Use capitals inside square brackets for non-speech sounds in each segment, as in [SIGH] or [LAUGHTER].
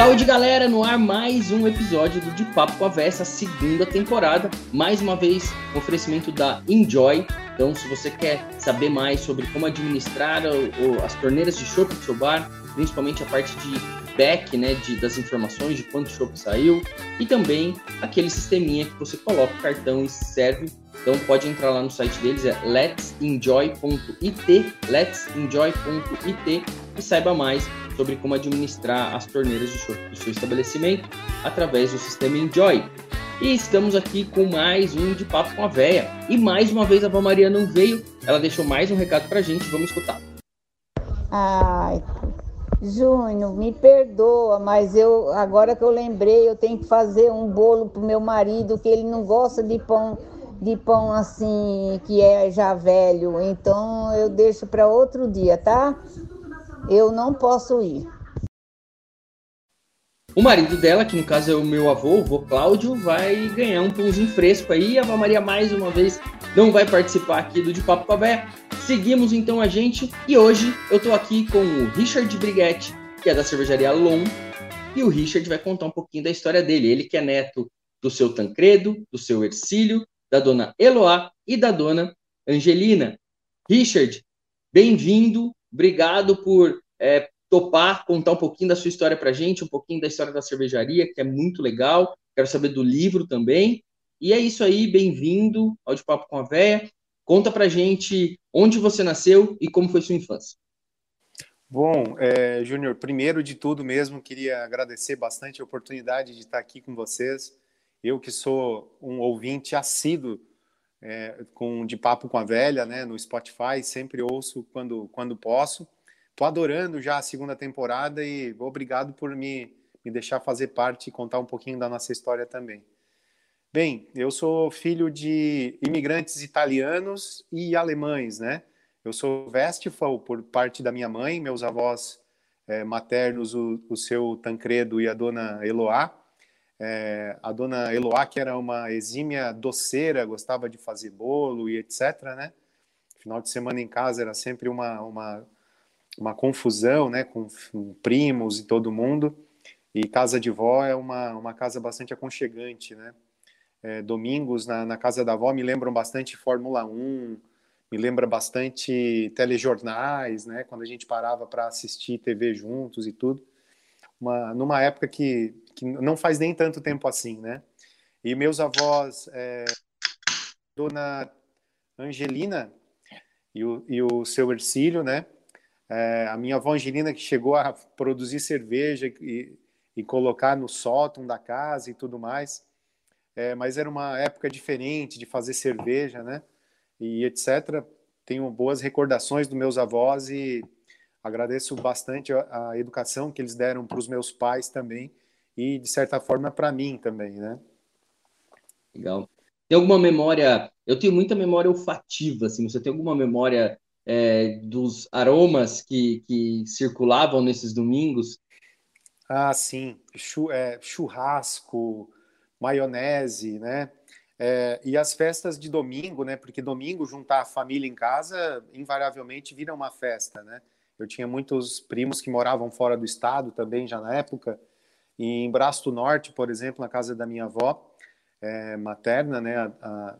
Saúde, galera! No ar mais um episódio do De Papo com a Vessa, segunda temporada. Mais uma vez, um oferecimento da Enjoy. Então, se você quer saber mais sobre como administrar as torneiras de chopp do seu bar, principalmente a parte de back, né, de, das informações de quanto chopp saiu, e também aquele sisteminha que você coloca o cartão e serve. Então, pode entrar lá no site deles, é let'senjoy.it, let'senjoy.it, e saiba mais sobre como administrar as torneiras de chope do seu estabelecimento através do sistema Enjoy. E estamos aqui com mais um de papo com a véia. E mais uma vez a Val Maria não veio, ela deixou mais um recado pra gente, vamos escutar. Ai, Júnior, me perdoa, mas eu agora que eu lembrei, eu tenho que fazer um bolo pro meu marido que ele não gosta de pão de pão assim que é já velho. Então eu deixo para outro dia, tá? Eu não posso ir. O marido dela, que no caso é o meu avô, o vô Cláudio, vai ganhar um pãozinho fresco aí. A Ava Maria, mais uma vez, não vai participar aqui do De Papo com a Bé. Seguimos então a gente e hoje eu tô aqui com o Richard Briguetti, que é da cervejaria Lom, e o Richard vai contar um pouquinho da história dele. Ele que é neto do seu Tancredo, do seu Ercílio, da dona Eloá e da dona Angelina. Richard, bem-vindo Obrigado por é, topar contar um pouquinho da sua história para gente, um pouquinho da história da cervejaria, que é muito legal. Quero saber do livro também. E é isso aí, bem-vindo ao De Papo com a Véia. Conta para gente onde você nasceu e como foi sua infância. Bom, é, Júnior, primeiro de tudo mesmo, queria agradecer bastante a oportunidade de estar aqui com vocês. Eu que sou um ouvinte assíduo é, com de papo com a velha, né, no Spotify, sempre ouço quando quando posso. Tô adorando já a segunda temporada e obrigado por me me deixar fazer parte e contar um pouquinho da nossa história também. Bem, eu sou filho de imigrantes italianos e alemães, né? Eu sou Westphal por parte da minha mãe, meus avós é, maternos, o, o seu Tancredo e a dona Eloá, é, a dona Eloá, que era uma exímia doceira, gostava de fazer bolo e etc, né? Final de semana em casa era sempre uma, uma, uma confusão, né? Com, com primos e todo mundo. E casa de vó é uma, uma casa bastante aconchegante, né? É, domingos na, na casa da avó me lembram bastante Fórmula 1, me lembra bastante telejornais, né? Quando a gente parava para assistir TV juntos e tudo. Uma, numa época que que não faz nem tanto tempo assim, né? E meus avós, é, Dona Angelina e o, e o seu Ercílio, né? É, a minha avó Angelina que chegou a produzir cerveja e, e colocar no sótão da casa e tudo mais. É, mas era uma época diferente de fazer cerveja, né? E etc. Tenho boas recordações dos meus avós e agradeço bastante a, a educação que eles deram para os meus pais também e, de certa forma, para mim também, né? Legal. Tem alguma memória? Eu tenho muita memória olfativa, assim. Você tem alguma memória é, dos aromas que, que circulavam nesses domingos? Ah, sim. É, churrasco, maionese, né? É, e as festas de domingo, né? Porque domingo juntar a família em casa invariavelmente vira uma festa, né? Eu tinha muitos primos que moravam fora do estado também já na época em Braço do Norte, por exemplo, na casa da minha avó é, materna, né, a, a,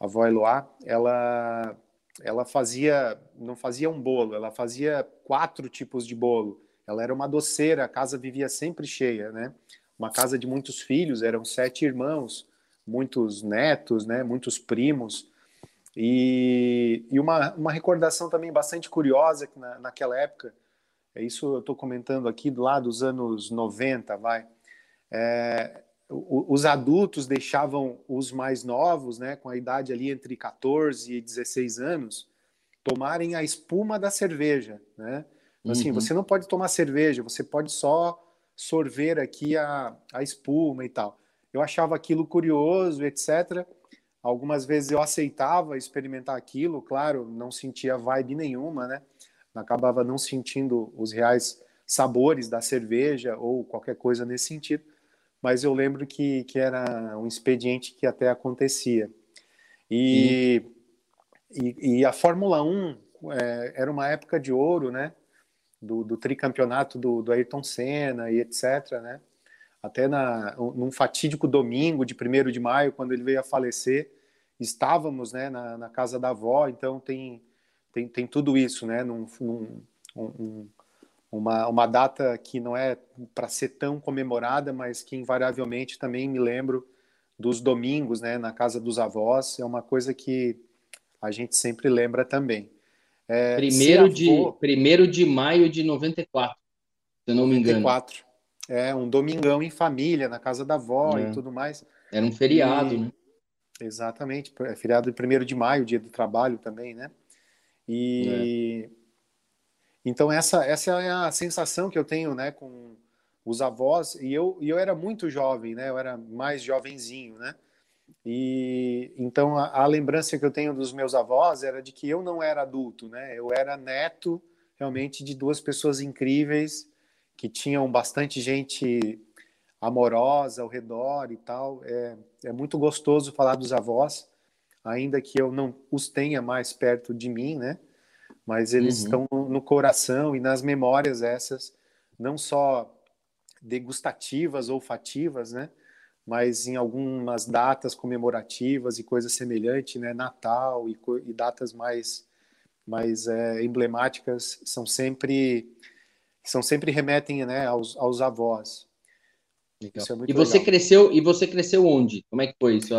avó Eloá, ela, ela fazia, não fazia um bolo, ela fazia quatro tipos de bolo. Ela era uma doceira, a casa vivia sempre cheia, né? Uma casa de muitos filhos, eram sete irmãos, muitos netos, né? Muitos primos. E, e uma, uma recordação também bastante curiosa na, naquela época, isso eu estou comentando aqui lá dos anos 90, vai. É, os adultos deixavam os mais novos, né, com a idade ali entre 14 e 16 anos, tomarem a espuma da cerveja, né? Então, assim, uhum. você não pode tomar cerveja, você pode só sorver aqui a, a espuma e tal. Eu achava aquilo curioso, etc. Algumas vezes eu aceitava experimentar aquilo, claro, não sentia vibe nenhuma, né? Acabava não sentindo os reais sabores da cerveja ou qualquer coisa nesse sentido, mas eu lembro que, que era um expediente que até acontecia. E, e, e, a Fórmula 1 é, era uma época de ouro, né? do, do tricampeonato do, do Ayrton Senna e etc, né? Até na, num fatídico domingo de 1 de maio, quando ele veio a falecer, estávamos né, na, na casa da avó, então tem, tem, tem tudo isso, né? Num, num um, uma, uma data que não é para ser tão comemorada, mas que invariavelmente também me lembro dos domingos, né, na casa dos avós, é uma coisa que a gente sempre lembra também. É, primeiro, avô, de, primeiro de maio de 94, se eu não 94. me engano. 94. É, um domingão em família, na casa da avó é. e tudo mais. Era um feriado, e, né? Exatamente, é feriado de 1 de maio, dia do trabalho também, né? E é. então essa, essa é a sensação que eu tenho, né, com os avós, e eu, e eu era muito jovem, né? Eu era mais jovenzinho, né? E então a, a, lembrança que eu tenho dos meus avós era de que eu não era adulto, né? Eu era neto realmente de duas pessoas incríveis que tinham bastante gente amorosa ao redor e tal. É, é muito gostoso falar dos avós, ainda que eu não os tenha mais perto de mim, né? Mas eles uhum. estão no coração e nas memórias essas, não só degustativas, olfativas, né? Mas em algumas datas comemorativas e coisas semelhantes, né? Natal e, e datas mais mais é, emblemáticas são sempre são sempre remetem né, aos, aos avós. É e você legal. cresceu e você cresceu onde? Como é que foi isso?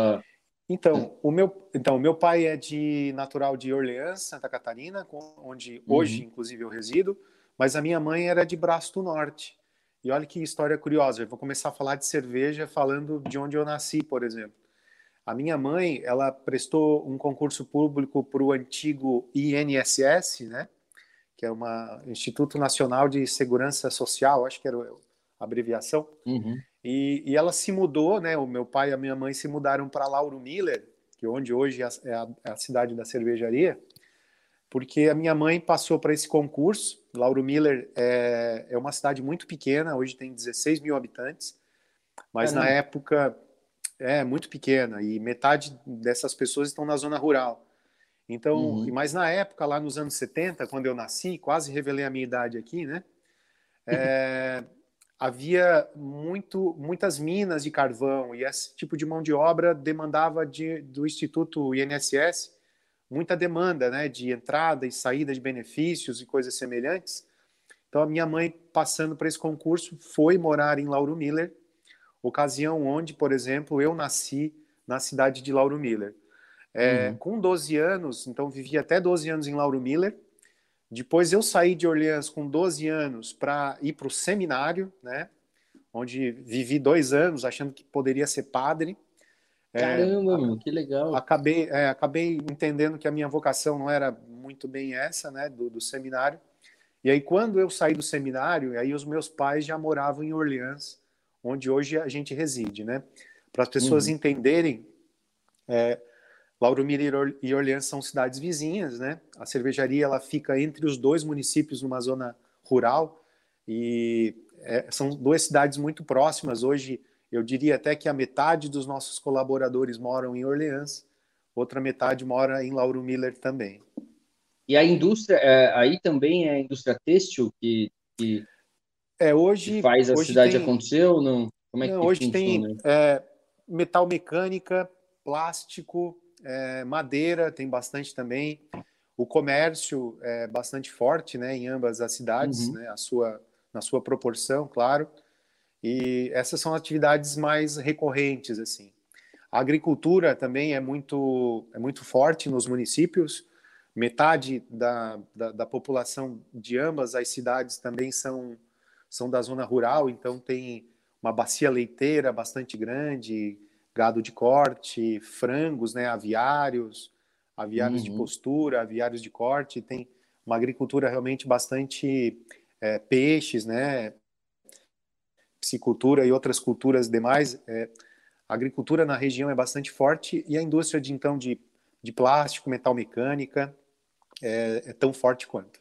Então, o meu, então, meu pai é de natural de Orleans, Santa Catarina, onde uhum. hoje, inclusive, eu resido, mas a minha mãe era de Braço do Norte. E olha que história curiosa, eu vou começar a falar de cerveja falando de onde eu nasci, por exemplo. A minha mãe, ela prestou um concurso público para o antigo INSS, né? Que é o Instituto Nacional de Segurança Social, acho que era a abreviação. Uhum. E, e, ela se mudou, né? O meu pai e a minha mãe se mudaram para Lauro Miller, que é onde hoje é a, é a cidade da cervejaria, porque a minha mãe passou para esse concurso. Lauro Miller é, é uma cidade muito pequena, hoje tem 16 mil habitantes, mas é, na época é muito pequena e metade dessas pessoas estão na zona rural. Então, uhum. mas na época, lá nos anos 70, quando eu nasci, quase revelei a minha idade aqui, né? É, [LAUGHS] havia muito, muitas minas de carvão e esse tipo de mão de obra demandava de, do Instituto INSS muita demanda, né, de entrada e saída de benefícios e coisas semelhantes. Então a minha mãe passando para esse concurso foi morar em Lauro Miller, ocasião onde, por exemplo, eu nasci na cidade de Lauro Miller. É, uhum. Com 12 anos, então vivi até 12 anos em Lauro Miller. Depois eu saí de Orleans com 12 anos para ir para o seminário, né? Onde vivi dois anos achando que poderia ser padre. É, Caramba, é, que legal. Acabei, é, acabei entendendo que a minha vocação não era muito bem essa, né, do, do, seminário. E aí, quando eu saí do seminário, aí os meus pais já moravam em Orleans, onde hoje a gente reside, né? Para as pessoas uhum. entenderem, é, Lauro Miller e Orleans são cidades vizinhas, né? A cervejaria ela fica entre os dois municípios numa zona rural e é, são duas cidades muito próximas. Hoje eu diria até que a metade dos nossos colaboradores moram em Orleans, outra metade mora em Lauro Miller também. E a indústria, é, aí também é a indústria têxtil que, que, é, hoje, que faz a hoje cidade tem, acontecer ou não? Como é não, que hoje funciona? tem é, metal mecânica, plástico, é, madeira, tem bastante também. O comércio é bastante forte né, em ambas as cidades, uhum. né, a sua, na sua proporção, claro. E essas são atividades mais recorrentes assim. A agricultura também é muito é muito forte nos municípios. Metade da, da, da população de ambas as cidades também são são da zona rural, então tem uma bacia leiteira bastante grande, gado de corte, frangos, né, aviários, aviários uhum. de postura, aviários de corte, tem uma agricultura realmente bastante é, peixes, né, piscicultura e outras culturas demais, é, a agricultura na região é bastante forte e a indústria de então de, de plástico, metal mecânica é, é tão forte quanto.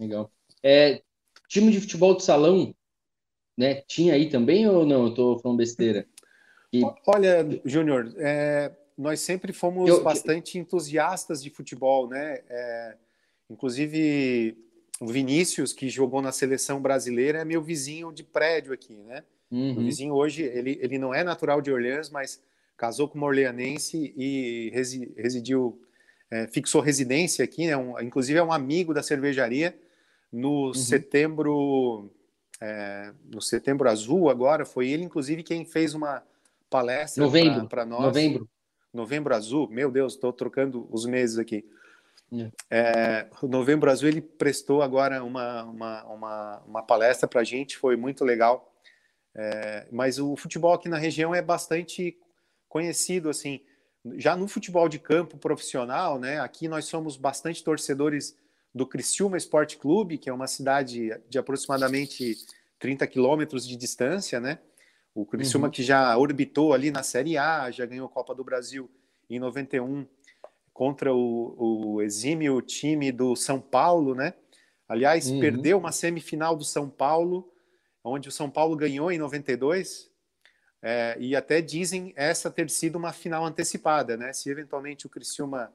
Legal. É, time de futebol de salão, né? Tinha aí também ou não? Eu tô falando besteira. E... Olha, Júnior, é, nós sempre fomos eu, bastante entusiastas de futebol, né? É, inclusive o Vinícius, que jogou na seleção brasileira, é meu vizinho de prédio aqui, né? Uhum. O vizinho hoje, ele, ele não é natural de Orleans, mas casou com uma orleanense e residiu, é, fixou residência aqui, né? Um, inclusive é um amigo da cervejaria. No uhum. setembro, é, no setembro azul agora, foi ele, inclusive, quem fez uma palestra para nós. Novembro. Novembro azul, meu Deus, estou trocando os meses aqui. É, o Novembro Azul ele prestou agora uma, uma, uma, uma palestra para a gente, foi muito legal. É, mas o futebol aqui na região é bastante conhecido, assim, já no futebol de campo profissional, né? Aqui nós somos bastante torcedores do Criciúma Esporte Clube, que é uma cidade de aproximadamente 30 quilômetros de distância, né? O Criciúma uhum. que já orbitou ali na Série A, já ganhou a Copa do Brasil em 91 contra o, o exímio time do São Paulo, né? Aliás, uhum. perdeu uma semifinal do São Paulo, onde o São Paulo ganhou em 92, é, e até dizem essa ter sido uma final antecipada, né? Se eventualmente o Criciúma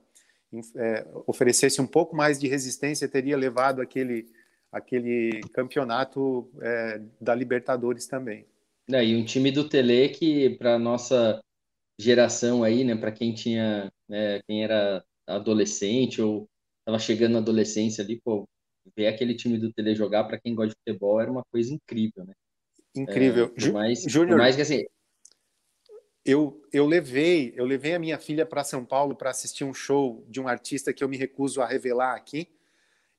é, oferecesse um pouco mais de resistência, teria levado aquele, aquele campeonato é, da Libertadores também. É, e um time do Tele que, para nossa geração aí, né, para quem tinha, né, quem era adolescente ou estava chegando na adolescência ali, pô, ver aquele time do Tele jogar para quem gosta de futebol era uma coisa incrível, né? Incrível. É, por mais, Júnior, mais que assim, eu, eu levei eu levei a minha filha para São Paulo para assistir um show de um artista que eu me recuso a revelar aqui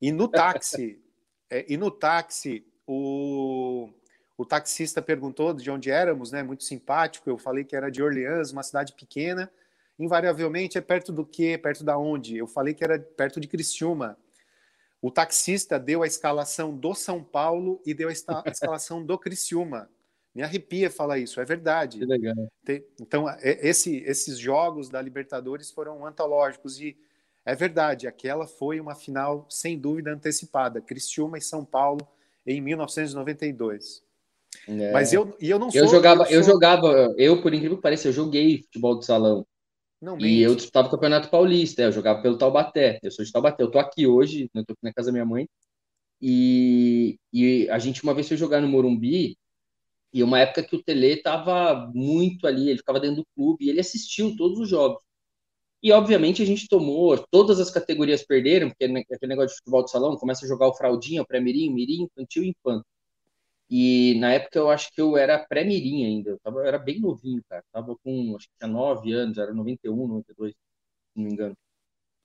e no táxi [LAUGHS] é, e no táxi o o taxista perguntou de onde éramos, né? Muito simpático. Eu falei que era de Orleans, uma cidade pequena. Invariavelmente é perto do quê? Perto da onde? Eu falei que era perto de Criciúma. O taxista deu a escalação do São Paulo e deu a [LAUGHS] escalação do Criciúma. Me arrepia falar isso, é verdade. Que legal. Então, é, esse, esses jogos da Libertadores foram antológicos e é verdade, aquela foi uma final sem dúvida antecipada, Criciúma e São Paulo em 1992. É. Mas eu, e eu não sou. Eu jogava, eu, sou... eu, jogava, eu, por incrível que pareça, eu joguei futebol de salão. Não, e eu disputava o Campeonato Paulista, eu jogava pelo Taubaté. Eu sou de Taubaté, eu tô aqui hoje, eu tô aqui na casa da minha mãe. E, e a gente uma vez foi jogar no Morumbi, e uma época que o Tele tava muito ali, ele ficava dentro do clube, e ele assistiu todos os jogos. E, obviamente, a gente tomou, todas as categorias perderam, porque aquele negócio de futebol de salão, começa a jogar o fraldinha, o pré-mirim, mirim, infantil e infanto. E na época eu acho que eu era pré-mirim ainda, eu, tava, eu era bem novinho, cara. Tava com, acho que tinha 9 anos, era 91, 92, se não me engano.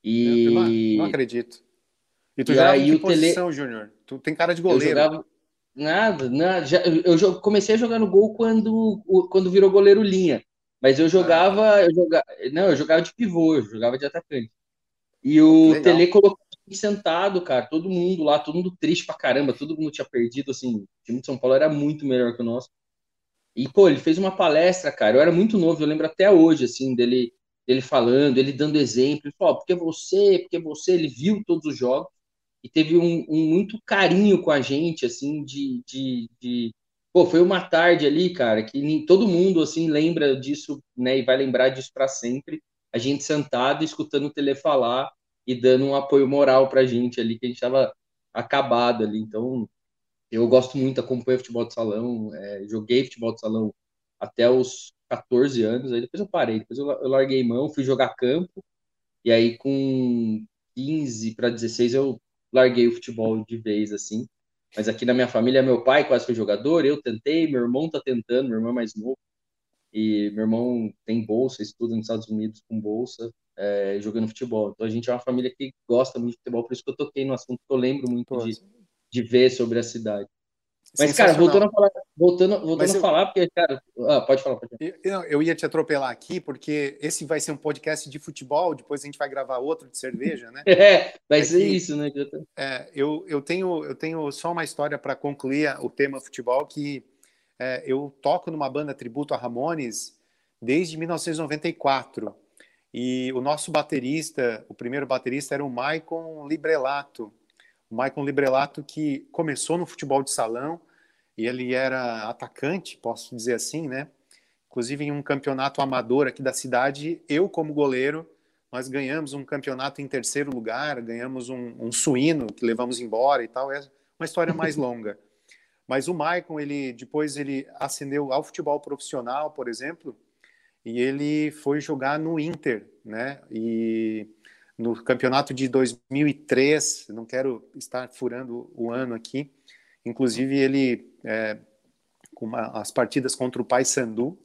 E... Não, não acredito. E tu e jogava em que posição, tele... Júnior? Tu tem cara de goleiro. Eu jogava... Nada, nada. Já, eu comecei a jogar no gol quando, quando virou goleiro linha. Mas eu jogava, ah. eu jogava, não, eu jogava de pivô, eu jogava de atacante. E o Legal. Tele colocou sentado, cara, todo mundo lá, todo mundo triste pra caramba, todo mundo tinha perdido, assim, o time de São Paulo era muito melhor que o nosso. E, pô, ele fez uma palestra, cara, eu era muito novo, eu lembro até hoje, assim, dele, dele falando, ele dando exemplo, ele falou, porque você, porque você, ele viu todos os jogos e teve um, um muito carinho com a gente, assim, de, de, de, Pô, foi uma tarde ali, cara, que todo mundo, assim, lembra disso, né, e vai lembrar disso para sempre, a gente sentado, escutando o tele falar, e dando um apoio moral para gente ali, que a gente estava acabado ali. Então, eu gosto muito, acompanho futebol de salão, é, joguei futebol de salão até os 14 anos, aí depois eu parei, depois eu, eu larguei mão, fui jogar campo, e aí com 15 para 16 eu larguei o futebol de vez, assim. Mas aqui na minha família, meu pai quase foi jogador, eu tentei, meu irmão tá tentando, meu irmão é mais novo, e meu irmão tem bolsa, estuda nos Estados Unidos com bolsa, é, jogando futebol. Então a gente é uma família que gosta muito de futebol, por isso que eu toquei no assunto, que eu lembro muito de, de ver sobre a cidade. Mas, cara, voltando a falar, voltando, voltando eu, a falar, porque, cara, ah, pode falar, pode falar. Eu, eu, ia te atropelar aqui, porque esse vai ser um podcast de futebol, depois a gente vai gravar outro de cerveja, né? [LAUGHS] É, vai ser isso, né? É, eu, eu, tenho, eu tenho só uma história para concluir o tema futebol, que é, eu toco numa banda tributo a Ramones desde 1994. E o nosso baterista, o primeiro baterista era o Maicon Librelato. O Maicon Librelato que começou no futebol de salão e ele era atacante, posso dizer assim, né? Inclusive em um campeonato amador aqui da cidade, eu como goleiro nós ganhamos um campeonato em terceiro lugar, ganhamos um, um suíno que levamos embora e tal. É uma história mais [LAUGHS] longa. Mas o Maicon, ele depois ele ascendeu ao futebol profissional, por exemplo, e ele foi jogar no Inter, né? E no campeonato de 2003, não quero estar furando o ano aqui, inclusive ele é, com uma, as partidas contra o Paysandu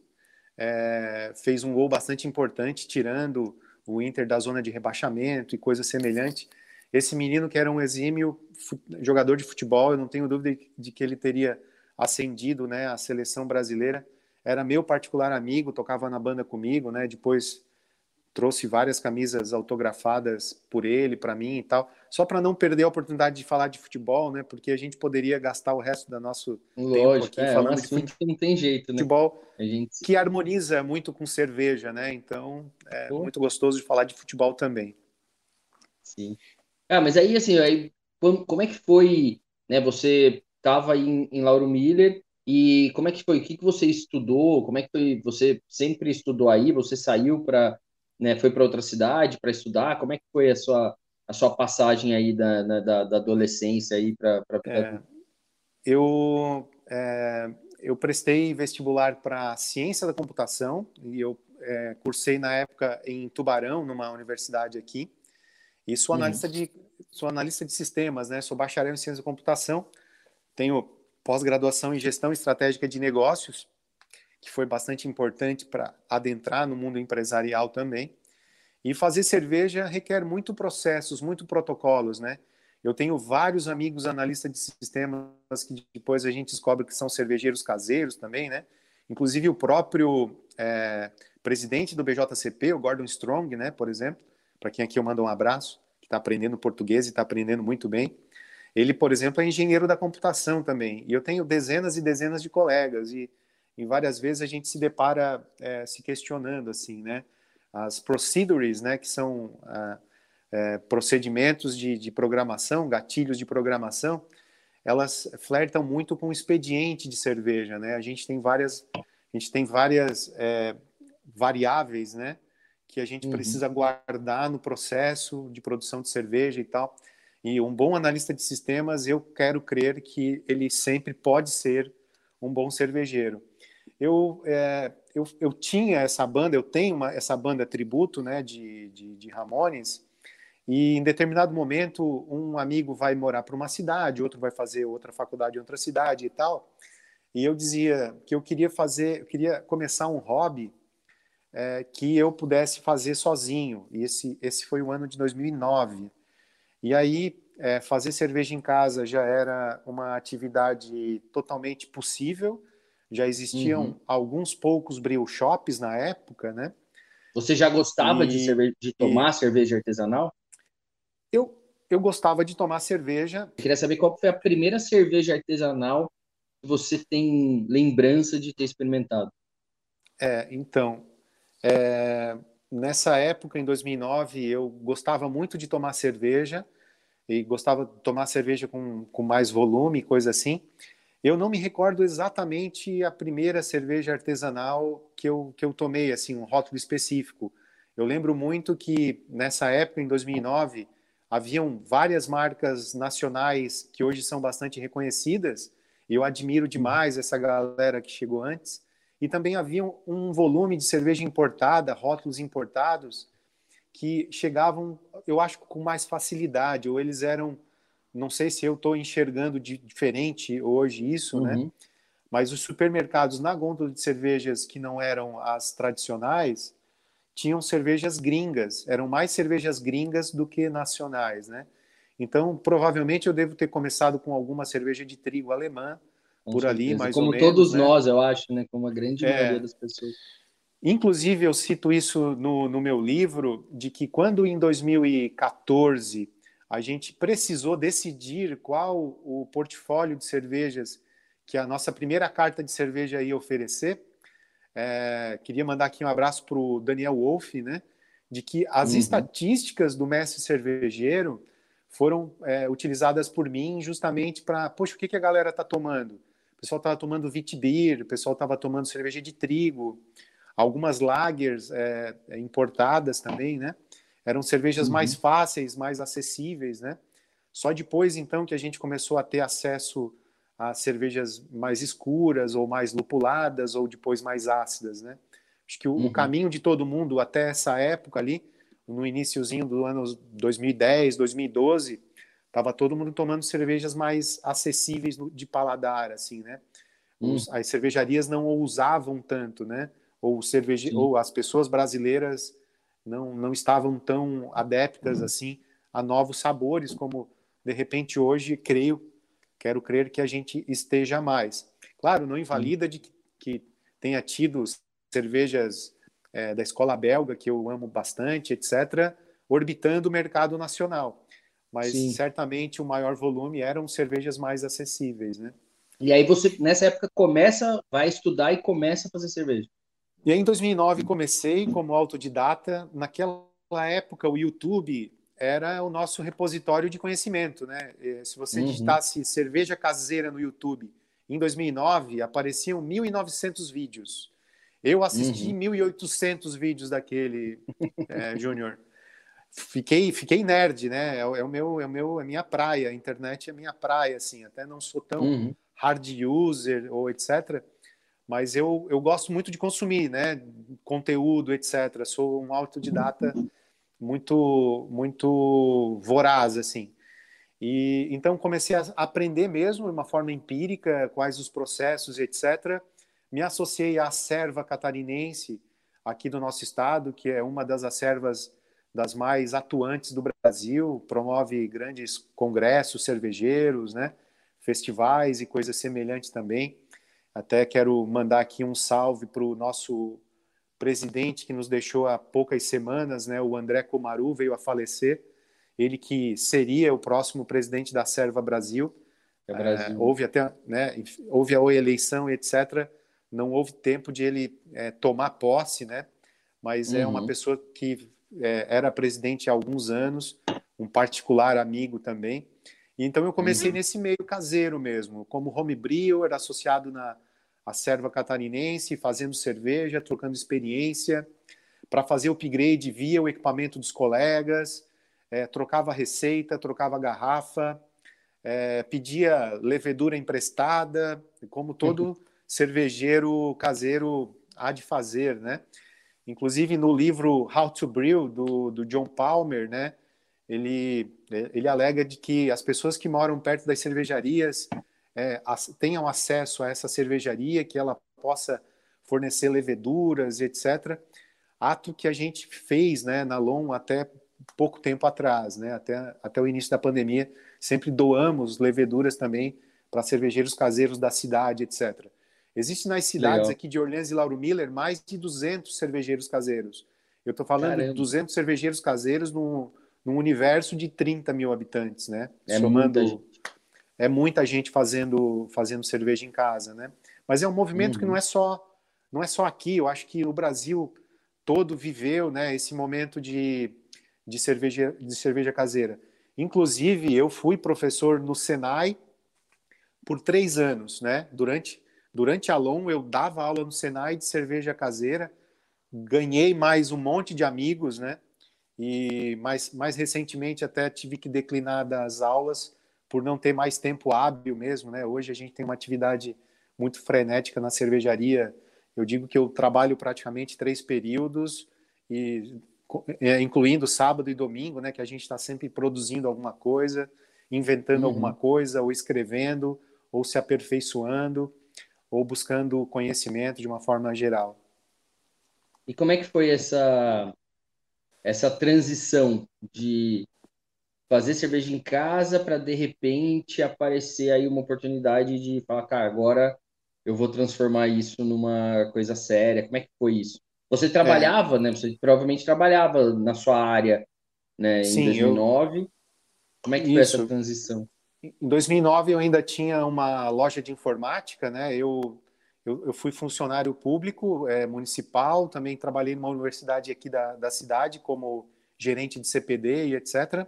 é, fez um gol bastante importante, tirando o Inter da zona de rebaixamento e coisa semelhante. Esse menino que era um exímio jogador de futebol, eu não tenho dúvida de que ele teria ascendido, né, a seleção brasileira. Era meu particular amigo, tocava na banda comigo, né? Depois trouxe várias camisas autografadas por ele para mim e tal, só para não perder a oportunidade de falar de futebol, né? Porque a gente poderia gastar o resto do nosso Lógico, tempo aqui é, falando de futebol, que não tem jeito, né? Futebol gente... que harmoniza muito com cerveja, né? Então é Pô. muito gostoso de falar de futebol também. Sim. Ah, mas aí assim, aí como é que foi, né? Você estava em, em Lauro Miller e como é que foi? O que, que você estudou? Como é que foi? Você sempre estudou aí? Você saiu para né, foi para outra cidade para estudar? Como é que foi a sua, a sua passagem aí da, da, da adolescência aí para é, eu é, eu prestei vestibular para ciência da computação e eu é, cursei na época em Tubarão numa universidade aqui e sou uhum. analista uhum. de sou analista de sistemas né sou bacharel em ciência da computação tenho pós-graduação em gestão estratégica de negócios que foi bastante importante para adentrar no mundo empresarial também. E fazer cerveja requer muito processos, muito protocolos, né? Eu tenho vários amigos analistas de sistemas que depois a gente descobre que são cervejeiros caseiros também, né? Inclusive o próprio é, presidente do BJCP, o Gordon Strong, né? Por exemplo, para quem aqui eu mando um abraço, que está aprendendo português e está aprendendo muito bem. Ele, por exemplo, é engenheiro da computação também. E eu tenho dezenas e dezenas de colegas e e várias vezes a gente se depara é, se questionando assim, né? As procedures, né, que são ah, é, procedimentos de, de, programação, gatilhos de programação, elas flertam muito com o expediente de cerveja, né? A gente tem várias, a gente tem várias é, variáveis, né? Que a gente uhum. precisa guardar no processo de produção de cerveja e tal. E um bom analista de sistemas, eu quero crer que ele sempre pode ser um bom cervejeiro eu, é, eu, eu tinha essa banda, eu tenho uma, essa banda tributo né, de, de, de Ramones, e em determinado momento um amigo vai morar para uma cidade, outro vai fazer outra faculdade em outra cidade e tal. E eu dizia que eu queria fazer, eu queria começar um hobby é, que eu pudesse fazer sozinho. E esse, esse foi o ano de 2009. E aí é, fazer cerveja em casa já era uma atividade totalmente possível já existiam uhum. alguns poucos brew shops na época, né? Você já gostava e, de, cerveja, de tomar e, cerveja artesanal? Eu, eu gostava de tomar cerveja. Eu queria saber qual foi a primeira cerveja artesanal que você tem lembrança de ter experimentado. É, então, é, nessa época, em 2009, eu gostava muito de tomar cerveja e gostava de tomar cerveja com, com mais volume, coisa assim. Eu não me recordo exatamente a primeira cerveja artesanal que eu, que eu tomei, assim, um rótulo específico. Eu lembro muito que nessa época, em 2009, haviam várias marcas nacionais que hoje são bastante reconhecidas, e eu admiro demais essa galera que chegou antes. E também havia um volume de cerveja importada, rótulos importados, que chegavam, eu acho, com mais facilidade, ou eles eram não sei se eu estou enxergando de diferente hoje isso, né? uhum. né? Mas os supermercados na gôndola de cervejas que não eram as tradicionais tinham cervejas gringas, eram mais cervejas gringas do que nacionais, né? Então, provavelmente eu devo ter começado com alguma cerveja de trigo alemã com por certeza. ali, mais Como ou menos. Como todos né? nós, eu acho, né? Como a grande é... maioria das pessoas. Inclusive, eu cito isso no, no meu livro, de que quando em 2014 a gente precisou decidir qual o portfólio de cervejas que a nossa primeira carta de cerveja ia oferecer. É, queria mandar aqui um abraço para o Daniel Wolff, né? De que as uhum. estatísticas do mestre cervejeiro foram é, utilizadas por mim justamente para, poxa, o que, que a galera está tomando? Pessoal estava tomando Vitibir, o pessoal estava tomando cerveja de trigo, algumas lagers é, importadas também, né? Eram cervejas uhum. mais fáceis, mais acessíveis, né? Só depois, então, que a gente começou a ter acesso a cervejas mais escuras ou mais lupuladas ou depois mais ácidas, né? Acho que o, uhum. o caminho de todo mundo até essa época ali, no iníciozinho do ano 2010, 2012, tava todo mundo tomando cervejas mais acessíveis de paladar, assim, né? Os, uhum. As cervejarias não ousavam tanto, né? Ou, cerveje... ou as pessoas brasileiras não, não estavam tão adeptas uhum. assim a novos sabores como de repente hoje creio quero crer que a gente esteja mais claro não invalida de que, que tenha tido cervejas é, da escola belga que eu amo bastante etc orbitando o mercado nacional mas Sim. certamente o maior volume eram cervejas mais acessíveis né e aí você nessa época começa vai estudar e começa a fazer cerveja e aí, em 2009, comecei como autodidata. Naquela época, o YouTube era o nosso repositório de conhecimento, né? Se você uhum. digitasse cerveja caseira no YouTube, em 2009, apareciam 1.900 vídeos. Eu assisti uhum. 1.800 vídeos daquele, é, Júnior. Fiquei, fiquei nerd, né? É, é, o meu, é o meu, é minha praia. A internet é minha praia, assim. Até não sou tão uhum. hard user ou etc mas eu, eu gosto muito de consumir, né? Conteúdo, etc. Sou um autodidata muito muito voraz, assim. E então comecei a aprender mesmo de uma forma empírica quais os processos, etc. Me associei à serva catarinense aqui do nosso estado, que é uma das acervas das mais atuantes do Brasil, promove grandes congressos cervejeiros, né? Festivais e coisas semelhantes também. Até quero mandar aqui um salve para o nosso presidente que nos deixou há poucas semanas, né? O André Comaru veio a falecer. Ele que seria o próximo presidente da Serva Brasil. É Brasil. É, houve até, né? Houve a eleição, etc. Não houve tempo de ele é, tomar posse, né? Mas uhum. é uma uhum. pessoa que é, era presidente há alguns anos, um particular amigo também. Então eu comecei uhum. nesse meio caseiro mesmo, como home brewer, associado na a serva catarinense, fazendo cerveja, trocando experiência, para fazer upgrade via o equipamento dos colegas, é, trocava receita, trocava garrafa, é, pedia levedura emprestada, como todo uhum. cervejeiro caseiro há de fazer, né? Inclusive no livro How to Brew do, do John Palmer, né? ele, ele alega de que as pessoas que moram perto das cervejarias é, tenham acesso a essa cervejaria, que ela possa fornecer leveduras, etc. Ato que a gente fez né, na LOM até pouco tempo atrás, né, até, até o início da pandemia, sempre doamos leveduras também para cervejeiros caseiros da cidade, etc. Existem nas cidades Legal. aqui de Orleans e Lauro Miller mais de 200 cervejeiros caseiros. Eu estou falando Caramba. de 200 cervejeiros caseiros no, num universo de 30 mil habitantes, né? É Somando, muita gente. É muita gente fazendo, fazendo cerveja em casa, né? Mas é um movimento uhum. que não é só não é só aqui. Eu acho que o Brasil todo viveu, né? Esse momento de, de cerveja de cerveja caseira. Inclusive eu fui professor no Senai por três anos, né? Durante durante a LOM eu dava aula no Senai de cerveja caseira, ganhei mais um monte de amigos, né? e mais, mais recentemente até tive que declinar das aulas por não ter mais tempo hábil mesmo, né? Hoje a gente tem uma atividade muito frenética na cervejaria. Eu digo que eu trabalho praticamente três períodos e é, incluindo sábado e domingo, né? Que a gente está sempre produzindo alguma coisa, inventando uhum. alguma coisa, ou escrevendo, ou se aperfeiçoando, ou buscando conhecimento de uma forma geral. E como é que foi essa essa transição de fazer cerveja em casa para de repente aparecer aí uma oportunidade de falar, cara, agora eu vou transformar isso numa coisa séria. Como é que foi isso? Você trabalhava, é. né? Você provavelmente trabalhava na sua área, né? Em Sim, 2009. Eu... Como é que isso. foi essa transição? Em 2009 eu ainda tinha uma loja de informática, né? Eu eu, eu fui funcionário público é, municipal, também trabalhei numa universidade aqui da, da cidade como gerente de CPD e etc.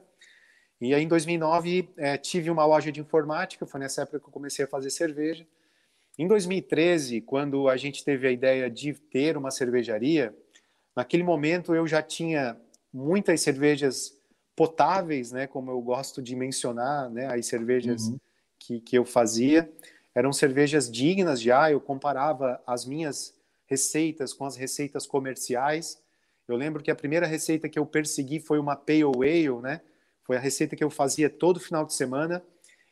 E aí, em 2009, é, tive uma loja de informática, foi nessa época que eu comecei a fazer cerveja. Em 2013, quando a gente teve a ideia de ter uma cervejaria, naquele momento eu já tinha muitas cervejas potáveis, né, como eu gosto de mencionar, né, as cervejas uhum. que, que eu fazia, eram cervejas dignas já, eu comparava as minhas receitas com as receitas comerciais. Eu lembro que a primeira receita que eu persegui foi uma Pale Ale, né? Foi a receita que eu fazia todo final de semana.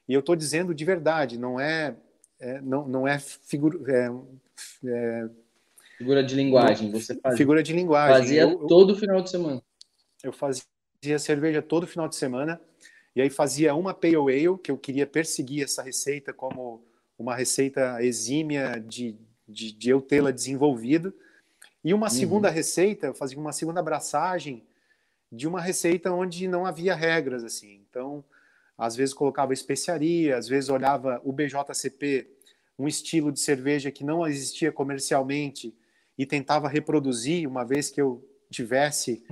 E eu estou dizendo de verdade, não é, é, não, não é figura, é, é, figura de linguagem. Você fazia, figura de linguagem. Fazia eu, todo final de semana. Eu fazia cerveja todo final de semana. E aí fazia uma Pale Ale, que eu queria perseguir essa receita como uma receita exímia de, de, de eu tê-la desenvolvido. E uma uhum. segunda receita, eu fazia uma segunda abraçagem de uma receita onde não havia regras, assim. Então, às vezes colocava especiaria, às vezes olhava o BJCP, um estilo de cerveja que não existia comercialmente, e tentava reproduzir, uma vez que eu tivesse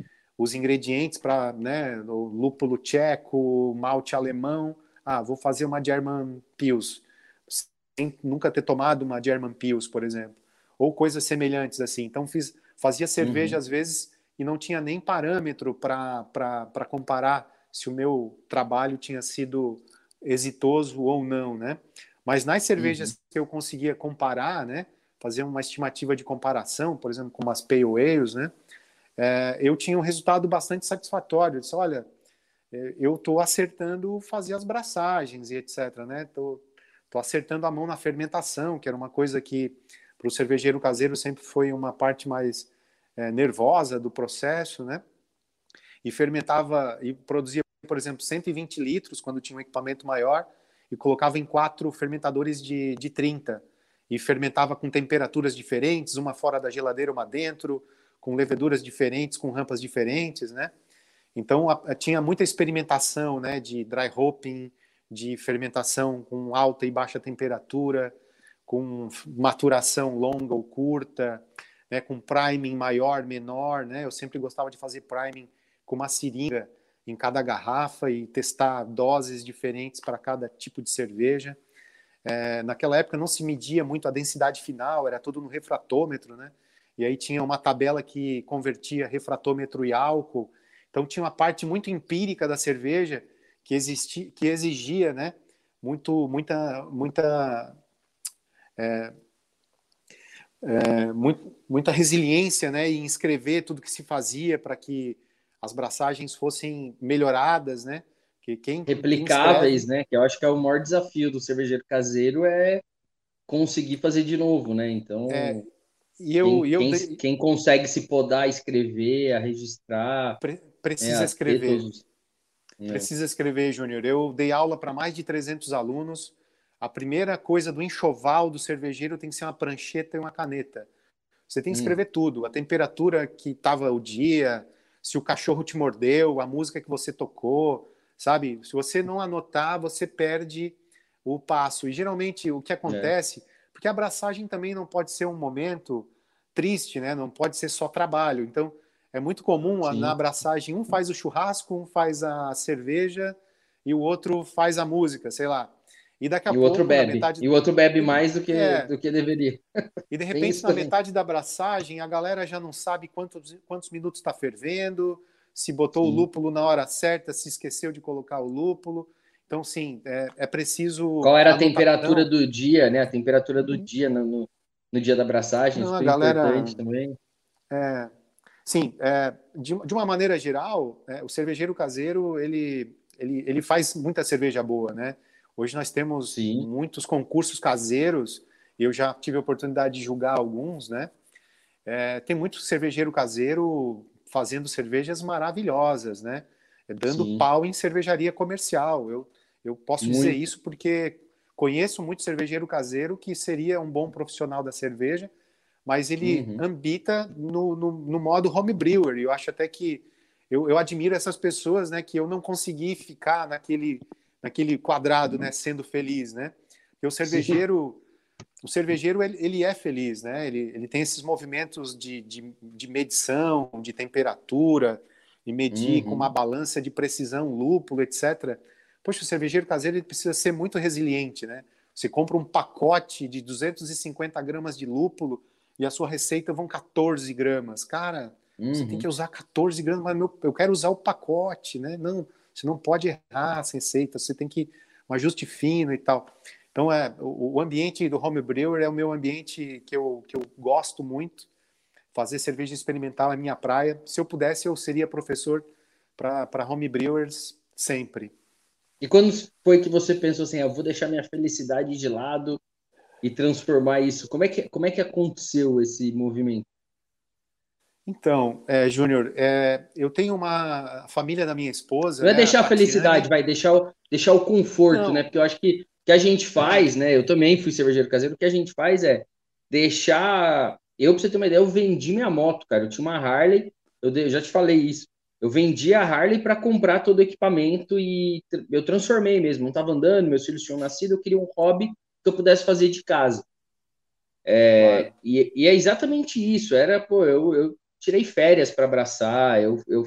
os ingredientes para né, o lúpulo tcheco, malte alemão. Ah, vou fazer uma German Pils sem nunca ter tomado uma German Pils, por exemplo, ou coisas semelhantes assim. Então fiz, fazia cerveja uhum. às vezes e não tinha nem parâmetro para comparar se o meu trabalho tinha sido exitoso ou não, né? Mas nas cervejas uhum. que eu conseguia comparar, né, fazer uma estimativa de comparação, por exemplo, com umas Pale Ales, né, é, eu tinha um resultado bastante satisfatório. Eu disse, olha, é, eu estou acertando fazer as braçagens e etc, né? Tô, tô acertando a mão na fermentação, que era uma coisa que para o cervejeiro caseiro sempre foi uma parte mais é, nervosa do processo, né? E fermentava e produzia, por exemplo, 120 litros quando tinha um equipamento maior e colocava em quatro fermentadores de, de 30 e fermentava com temperaturas diferentes, uma fora da geladeira, uma dentro, com leveduras diferentes, com rampas diferentes, né? Então a, a, tinha muita experimentação, né, de dry hopping, de fermentação com alta e baixa temperatura, com maturação longa ou curta, né, com priming maior, menor, né? Eu sempre gostava de fazer priming com uma seringa em cada garrafa e testar doses diferentes para cada tipo de cerveja. É, naquela época não se media muito a densidade final, era tudo no refratômetro, né? E aí tinha uma tabela que convertia refratômetro e álcool. Então tinha uma parte muito empírica da cerveja que existia, que exigia, né? Muito, muita, muita, é, é, muito, muita resiliência, né? Em escrever tudo que se fazia para que as braçagens fossem melhoradas, né? Que quem, replicáveis, quem né? Que eu acho que é o maior desafio do cervejeiro caseiro é conseguir fazer de novo, né? Então, é, e eu, quem, eu quem, quem, consegue se podar, escrever, a registrar, Pre precisa é, escrever. Todos... É. Precisa escrever, Júnior. Eu dei aula para mais de 300 alunos. A primeira coisa do enxoval do cervejeiro tem que ser uma prancheta e uma caneta. Você tem que hum. escrever hum. tudo, a temperatura que estava o dia, se o cachorro te mordeu, a música que você tocou, sabe? Se você não anotar, você perde o passo. E geralmente o que acontece, é. Porque a abraçagem também não pode ser um momento triste, né? Não pode ser só trabalho. Então, é muito comum Sim. na abraçagem um faz o churrasco, um faz a cerveja e o outro faz a música, sei lá. E daqui a e pouco. O outro bebe. Metade... E o outro bebe mais do que, é. do que deveria. E de repente, na também. metade da abraçagem, a galera já não sabe quantos, quantos minutos está fervendo, se botou sim. o lúpulo na hora certa, se esqueceu de colocar o lúpulo. Então, sim, é, é preciso. Qual era a temperatura do dia, né? A temperatura do uhum. dia no, no dia da abraçagem, não, a galera, importante também. É, sim, é, de, de uma maneira geral, é, o cervejeiro caseiro ele, ele, ele faz muita cerveja boa, né? Hoje nós temos Sim. muitos concursos caseiros, eu já tive a oportunidade de julgar alguns, né? É, tem muito cervejeiro caseiro fazendo cervejas maravilhosas, né? É, dando Sim. pau em cervejaria comercial. Eu, eu posso muito. dizer isso porque conheço muito cervejeiro caseiro que seria um bom profissional da cerveja, mas ele uhum. ambita no, no, no, modo home brewer. Eu acho até que eu, eu admiro essas pessoas, né? Que eu não consegui ficar naquele naquele quadrado, né, sendo feliz, né? Porque o cervejeiro, Sim. o cervejeiro ele, ele, é feliz, né? Ele, ele tem esses movimentos de, de, de medição, de temperatura, e medir uhum. com uma balança de precisão, lúpulo, etc. Poxa, o cervejeiro caseiro ele precisa ser muito resiliente, né? Você compra um pacote de 250 gramas de lúpulo e a sua receita vão 14 gramas. Cara, Uhum. Você tem que usar 14 gramas, mas meu, eu quero usar o pacote, né? Não, você não pode errar as receitas, você tem que um ajuste fino e tal. Então, é, o, o ambiente do home brewer é o meu ambiente que eu, que eu gosto muito. Fazer cerveja experimental é minha praia. Se eu pudesse, eu seria professor para home brewers sempre. E quando foi que você pensou assim, ah, eu vou deixar minha felicidade de lado e transformar isso? Como é que, como é que aconteceu esse movimento? Então, é, Júnior, é, eu tenho uma família da minha esposa. Não é né, deixar a felicidade, vai deixar o, deixar o conforto, Não. né? Porque eu acho que que a gente faz, né? Eu também fui cervejeiro caseiro. O que a gente faz é deixar. Eu, pra você ter uma ideia, eu vendi minha moto, cara. Eu tinha uma Harley, eu, já te falei isso. Eu vendi a Harley para comprar todo o equipamento e eu transformei mesmo. Não estava andando, meus filhos tinham nascido, eu queria um hobby que eu pudesse fazer de casa. É, claro. e, e, é exatamente isso. Era, pô, eu, eu tirei férias para abraçar, eu, eu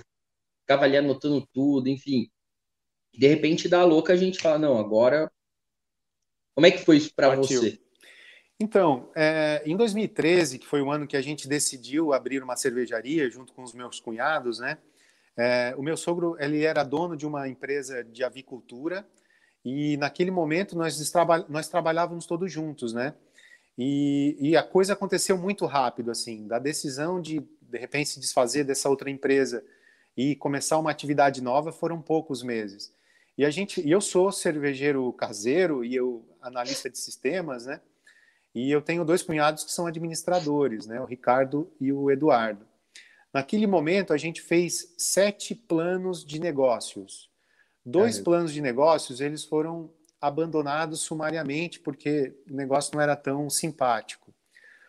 ficava ali anotando tudo, enfim. De repente, dá louca, a gente fala, não, agora. Como é que foi isso para você? Então, é, em 2013, que foi o ano que a gente decidiu abrir uma cervejaria junto com os meus cunhados, né? É, o meu sogro ele era dono de uma empresa de avicultura e naquele momento nós, nós trabalhávamos todos juntos, né? E, e, a coisa aconteceu muito rápido, assim, da decisão de de repente se desfazer dessa outra empresa e começar uma atividade nova foram poucos meses. E a gente, eu sou cervejeiro caseiro e eu analista de sistemas, né? E eu tenho dois cunhados que são administradores, né? O Ricardo e o Eduardo. Naquele momento, a gente fez sete planos de negócios. Dois é. planos de negócios, eles foram abandonados sumariamente porque o negócio não era tão simpático.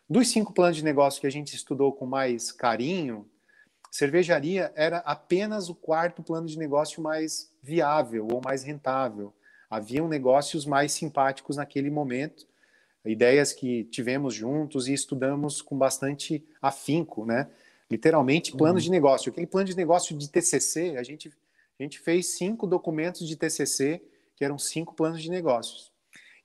Dos cinco planos de negócio que a gente estudou com mais carinho, cervejaria era apenas o quarto plano de negócio mais viável ou mais rentável. Haviam negócios mais simpáticos naquele momento, ideias que tivemos juntos e estudamos com bastante afinco, né? Literalmente planos uhum. de negócio. Aquele plano de negócio de TCC, a gente, a gente fez cinco documentos de TCC, que eram cinco planos de negócios.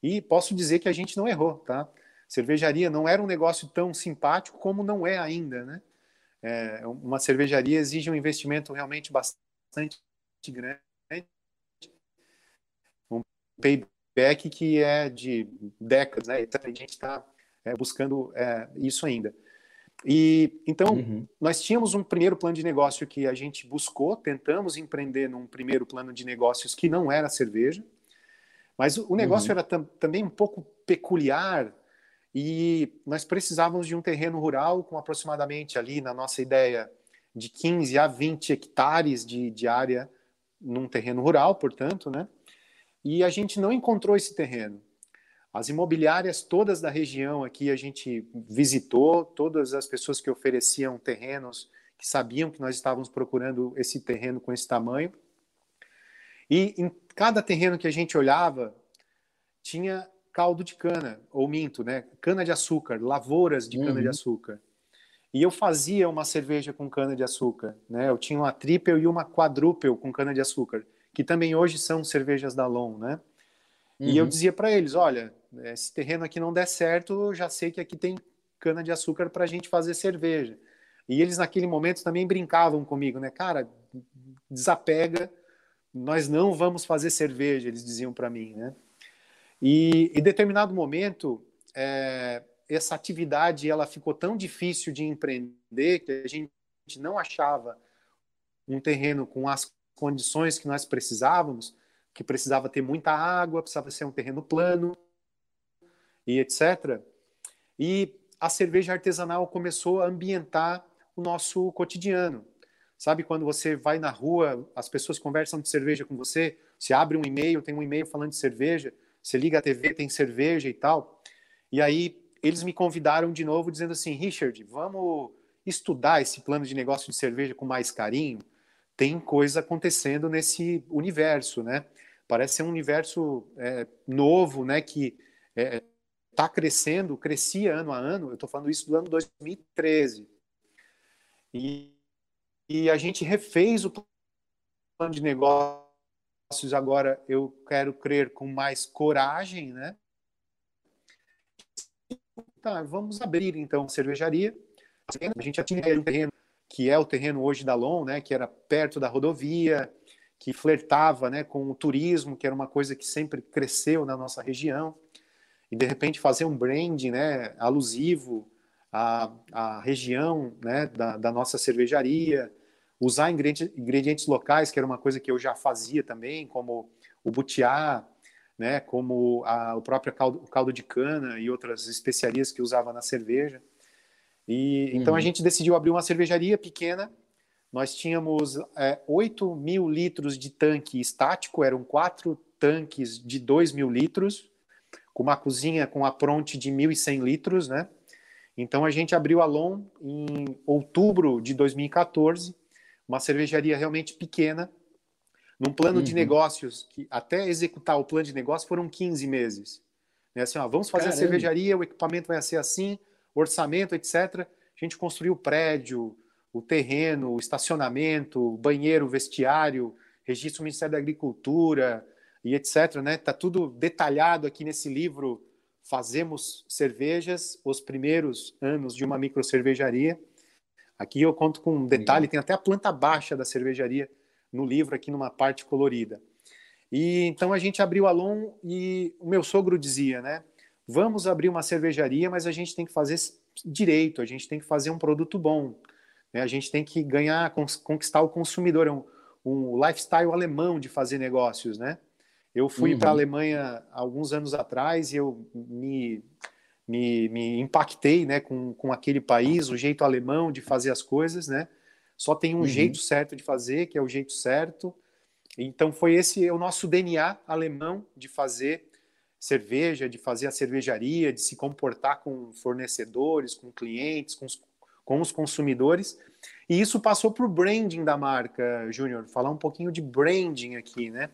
E posso dizer que a gente não errou, tá? Cervejaria não era um negócio tão simpático como não é ainda, né? É, uma cervejaria exige um investimento realmente bastante grande, um payback que é de décadas, né? Então, a gente está é, buscando é, isso ainda. E então uhum. nós tínhamos um primeiro plano de negócio que a gente buscou, tentamos empreender num primeiro plano de negócios que não era cerveja, mas o negócio uhum. era tam, também um pouco peculiar e nós precisávamos de um terreno rural com aproximadamente ali na nossa ideia de 15 a 20 hectares de, de área num terreno rural, portanto, né? E a gente não encontrou esse terreno. As imobiliárias todas da região aqui a gente visitou, todas as pessoas que ofereciam terrenos, que sabiam que nós estávamos procurando esse terreno com esse tamanho. E em cada terreno que a gente olhava, tinha caldo de cana, ou minto, né? Cana de açúcar, lavouras de cana de uhum. açúcar. E eu fazia uma cerveja com cana de açúcar, né? Eu tinha uma triple e uma quadruple com cana de açúcar, que também hoje são cervejas da Long, né? Uhum. E eu uhum. dizia para eles, olha, esse terreno aqui não der certo, já sei que aqui tem cana de açúcar para a gente fazer cerveja. E eles naquele momento também brincavam comigo, né? Cara, desapega, nós não vamos fazer cerveja, eles diziam para mim, né? E em determinado momento, é, essa atividade ela ficou tão difícil de empreender que a gente não achava um terreno com as condições que nós precisávamos, que precisava ter muita água, precisava ser um terreno plano, e etc. E a cerveja artesanal começou a ambientar o nosso cotidiano. Sabe quando você vai na rua, as pessoas conversam de cerveja com você, você abre um e-mail, tem um e-mail falando de cerveja, você liga a TV, tem cerveja e tal. E aí eles me convidaram de novo dizendo assim, Richard, vamos estudar esse plano de negócio de cerveja com mais carinho. Tem coisa acontecendo nesse universo, né? Parece ser um universo é, novo, né? Que é, está crescendo, crescia ano a ano, eu estou falando isso do ano 2013. E, e a gente refez o plano de negócios agora, eu quero crer com mais coragem, né? Tá, vamos abrir então cervejaria. A gente já tinha um terreno que é o terreno hoje da Lon, né, que era perto da rodovia, que flertava né, com o turismo, que era uma coisa que sempre cresceu na nossa região, e de repente fazer um branding né, alusivo à, à região né, da, da nossa cervejaria, usar ingredientes, ingredientes, locais, que era uma coisa que eu já fazia também, como o butiá, né, como a, o próprio caldo, o caldo de cana e outras especiarias que usava na cerveja. E então a uhum. gente decidiu abrir uma cervejaria pequena. Nós tínhamos é, 8 mil litros de tanque estático, eram quatro tanques de 2 mil litros, com uma cozinha com a pronte de 1.100 litros, né? Então a gente abriu a LOM em outubro de 2014, uma cervejaria realmente pequena, num plano uhum. de negócios que até executar o plano de negócio foram 15 meses. Né? Assim, ó, vamos fazer Caramba. a cervejaria, o equipamento vai ser assim, orçamento, etc. A gente construiu o prédio, o terreno, o estacionamento, banheiro, vestiário, registro do Ministério da Agricultura e etc. Né? Tá tudo detalhado aqui nesse livro. Fazemos cervejas, os primeiros anos de uma micro cervejaria. Aqui eu conto com um detalhe, tem até a planta baixa da cervejaria no livro aqui numa parte colorida. E então a gente abriu a Lon e o meu sogro dizia, né? Vamos abrir uma cervejaria, mas a gente tem que fazer direito, a gente tem que fazer um produto bom, né? a gente tem que ganhar, conquistar o consumidor, é um, um lifestyle alemão de fazer negócios, né? Eu fui uhum. para a Alemanha alguns anos atrás e eu me, me, me impactei né, com, com aquele país, o jeito alemão de fazer as coisas, né? Só tem um uhum. jeito certo de fazer, que é o jeito certo. Então foi esse o nosso DNA alemão de fazer cerveja, de fazer a cervejaria, de se comportar com fornecedores, com clientes, com os, com os consumidores. E isso passou para o branding da marca, Júnior. Falar um pouquinho de branding aqui, né?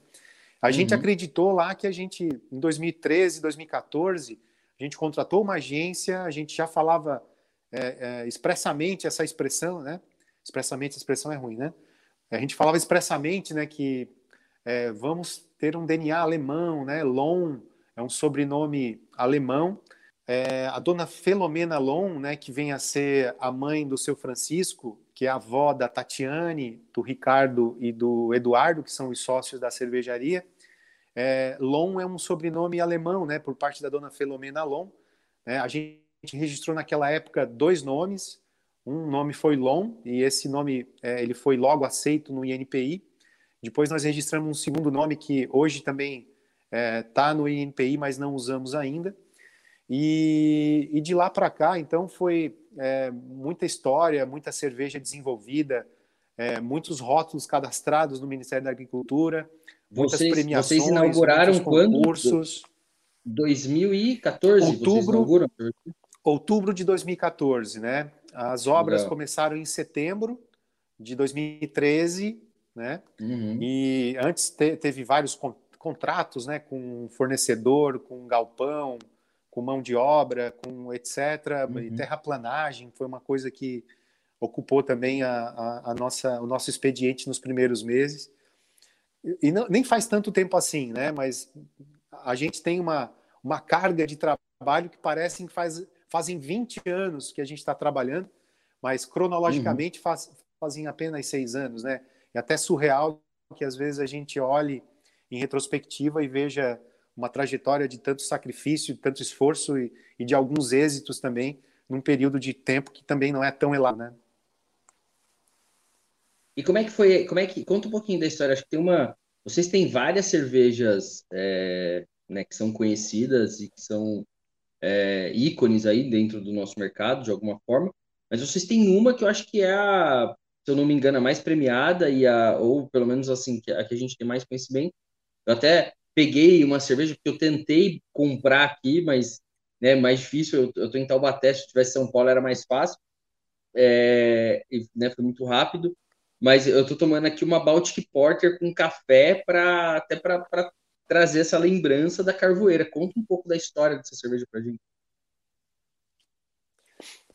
A uhum. gente acreditou lá que a gente, em 2013, 2014, a gente contratou uma agência, a gente já falava é, é, expressamente essa expressão, né? Expressamente, a expressão é ruim, né? A gente falava expressamente, né, que é, vamos ter um DNA alemão, né? Lon, é um sobrenome alemão. É, a dona Felomena Lon, né, que vem a ser a mãe do seu Francisco, que é a avó da Tatiane, do Ricardo e do Eduardo, que são os sócios da cervejaria. É, Lon é um sobrenome alemão, né, por parte da dona Felomena Lon. É, a gente registrou naquela época dois nomes. Um nome foi Lon e esse nome é, ele foi logo aceito no INPI. Depois nós registramos um segundo nome que hoje também está é, no INPI, mas não usamos ainda. E, e de lá para cá, então, foi é, muita história, muita cerveja desenvolvida, é, muitos rótulos cadastrados no Ministério da Agricultura, muitas vocês, premiações, vocês inauguraram concursos. quando? 2014. Outubro, outubro de 2014, né? As obras Legal. começaram em setembro de 2013, né? Uhum. E antes te, teve vários contratos né, com fornecedor, com galpão, com mão de obra, com etc. Uhum. E terraplanagem foi uma coisa que ocupou também a, a, a, nossa, o nosso expediente nos primeiros meses. E não, nem faz tanto tempo assim, né? Mas a gente tem uma, uma carga de trabalho que parece que faz, fazem 20 anos que a gente está trabalhando, mas cronologicamente uhum. faz, fazem apenas seis anos, né? É até surreal que às vezes a gente olhe em retrospectiva e veja uma trajetória de tanto sacrifício, de tanto esforço e, e, de alguns êxitos também num período de tempo que também não é tão elado, né? E como é que foi? Como é que conta um pouquinho da história? Acho que tem uma. Vocês têm várias cervejas, é, né, que são conhecidas e que são é, ícones aí dentro do nosso mercado de alguma forma. Mas vocês têm uma que eu acho que é a, se eu não me engano, a mais premiada e a, ou pelo menos assim, a que a gente tem mais conhecimento, eu até peguei uma cerveja porque eu tentei comprar aqui, mas é né, mais difícil. Eu, eu tô em Taubaté, se tivesse São Paulo era mais fácil. É, e, né, foi muito rápido. Mas eu tô tomando aqui uma Baltic Porter com café para até para trazer essa lembrança da carvoeira. Conta um pouco da história dessa cerveja para gente.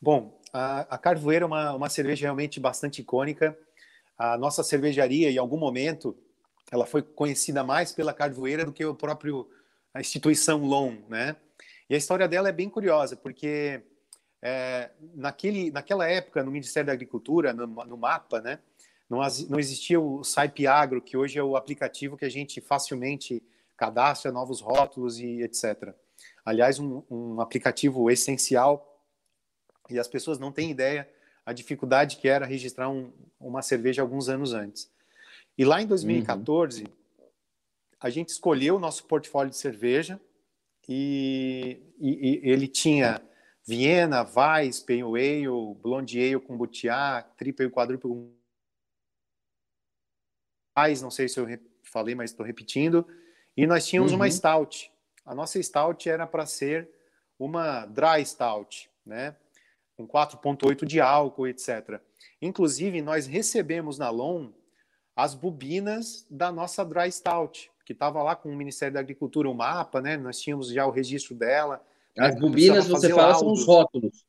Bom, a, a Carvoeira é uma, uma cerveja realmente bastante icônica. A nossa cervejaria, em algum momento, ela foi conhecida mais pela Carvoeira do que o próprio a instituição LON, né? E a história dela é bem curiosa, porque é, naquele, naquela época, no Ministério da Agricultura, no, no MAPA, né, não, não existia o Saipe Agro, que hoje é o aplicativo que a gente facilmente cadastra novos rótulos e etc. Aliás, um, um aplicativo essencial e as pessoas não têm ideia a dificuldade que era registrar um, uma cerveja alguns anos antes. E lá em 2014, uhum. a gente escolheu o nosso portfólio de cerveja e, e, e ele tinha Viena, Weiss, Pale Ale, Blonde Ale com Triple e Quadruple Weiss, não sei se eu falei, mas estou repetindo. E nós tínhamos uhum. uma Stout. A nossa Stout era para ser uma Dry Stout, né? Com 4,8 de álcool, etc. Inclusive, nós recebemos na LOM as bobinas da nossa Dry Stout, que estava lá com o Ministério da Agricultura, o mapa, né? Nós tínhamos já o registro dela. As bobinas, você fala, são os rótulos.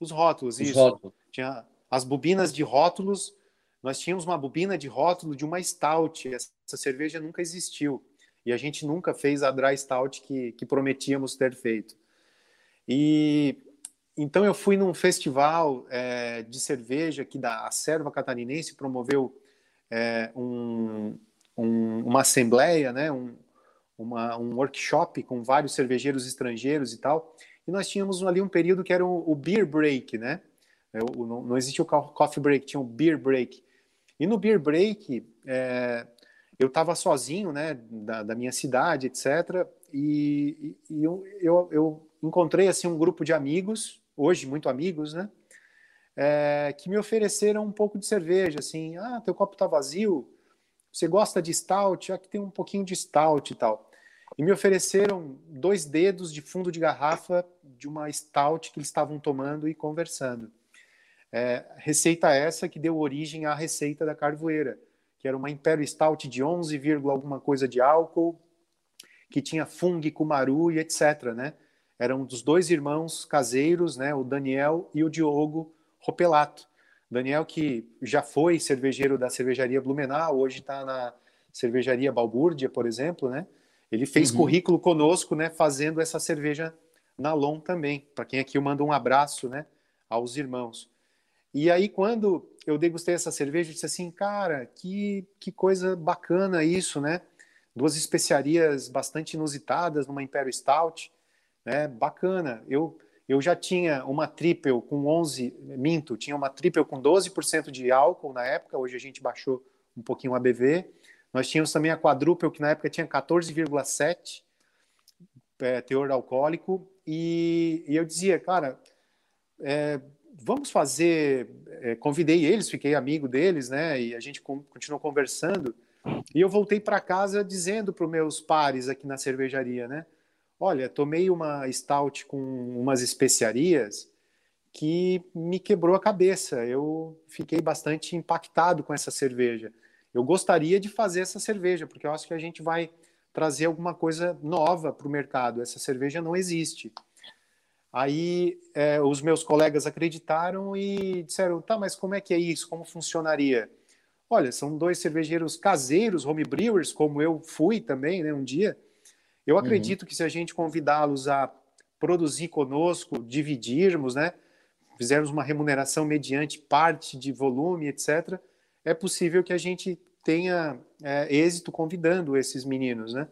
Os rótulos, os isso. Rótulos. Tinha as bobinas de rótulos. Nós tínhamos uma bobina de rótulo de uma Stout. Essa cerveja nunca existiu. E a gente nunca fez a Dry Stout que, que prometíamos ter feito. E então eu fui num festival é, de cerveja que da a Serva Catarinense promoveu é, um, um, uma assembleia, né, um, uma, um workshop com vários cervejeiros estrangeiros e tal. E nós tínhamos ali um período que era o, o beer break, né? É, não, não existia o coffee break, tinha o beer break. E no beer break, é, eu estava sozinho, né, da, da, minha cidade, etc. E, e, eu, eu, eu, encontrei assim um grupo de amigos, hoje muito amigos, né, é, que me ofereceram um pouco de cerveja, assim, ah, teu copo está vazio, você gosta de stout? Aqui tem um pouquinho de stout e tal. E me ofereceram dois dedos de fundo de garrafa de uma stout que eles estavam tomando e conversando. É, receita essa que deu origem à receita da carvoeira, que era uma Imperial Stout de 11, alguma coisa de álcool, que tinha fungo, cumaru e etc, né? Eram dos dois irmãos caseiros, né, o Daniel e o Diogo Ropelato. Daniel, que já foi cervejeiro da cervejaria Blumenau, hoje está na cervejaria Balbúrdia, por exemplo, né? Ele fez uhum. currículo conosco, né, fazendo essa cerveja na LOM também. Para quem aqui eu mando um abraço, né, aos irmãos. E aí, quando eu degustei essa cerveja, eu disse assim, cara, que, que coisa bacana isso, né? Duas especiarias bastante inusitadas numa Imperial Stout, né? Bacana. Eu eu já tinha uma triple com 11, minto, tinha uma triple com 12% de álcool na época, hoje a gente baixou um pouquinho o ABV. Nós tínhamos também a quadruple, que na época tinha 14,7 é, teor alcoólico, e, e, eu dizia, cara, é, vamos fazer. É, convidei eles, fiquei amigo deles, né? E a gente continuou conversando. E eu voltei para casa dizendo para os meus pares aqui na cervejaria, né? Olha, tomei uma stout com umas especiarias que me quebrou a cabeça. Eu fiquei bastante impactado com essa cerveja. Eu gostaria de fazer essa cerveja, porque eu acho que a gente vai trazer alguma coisa nova para o mercado. Essa cerveja não existe. Aí é, os meus colegas acreditaram e disseram: tá, mas como é que é isso? Como funcionaria? Olha, são dois cervejeiros caseiros, homebrewers, como eu fui também, né, um dia. Eu uhum. acredito uhum. que se a gente convidá-los a produzir conosco, dividirmos, né, fizermos uma remuneração mediante parte de volume, etc., é possível que a gente tenha é, êxito convidando esses meninos, né?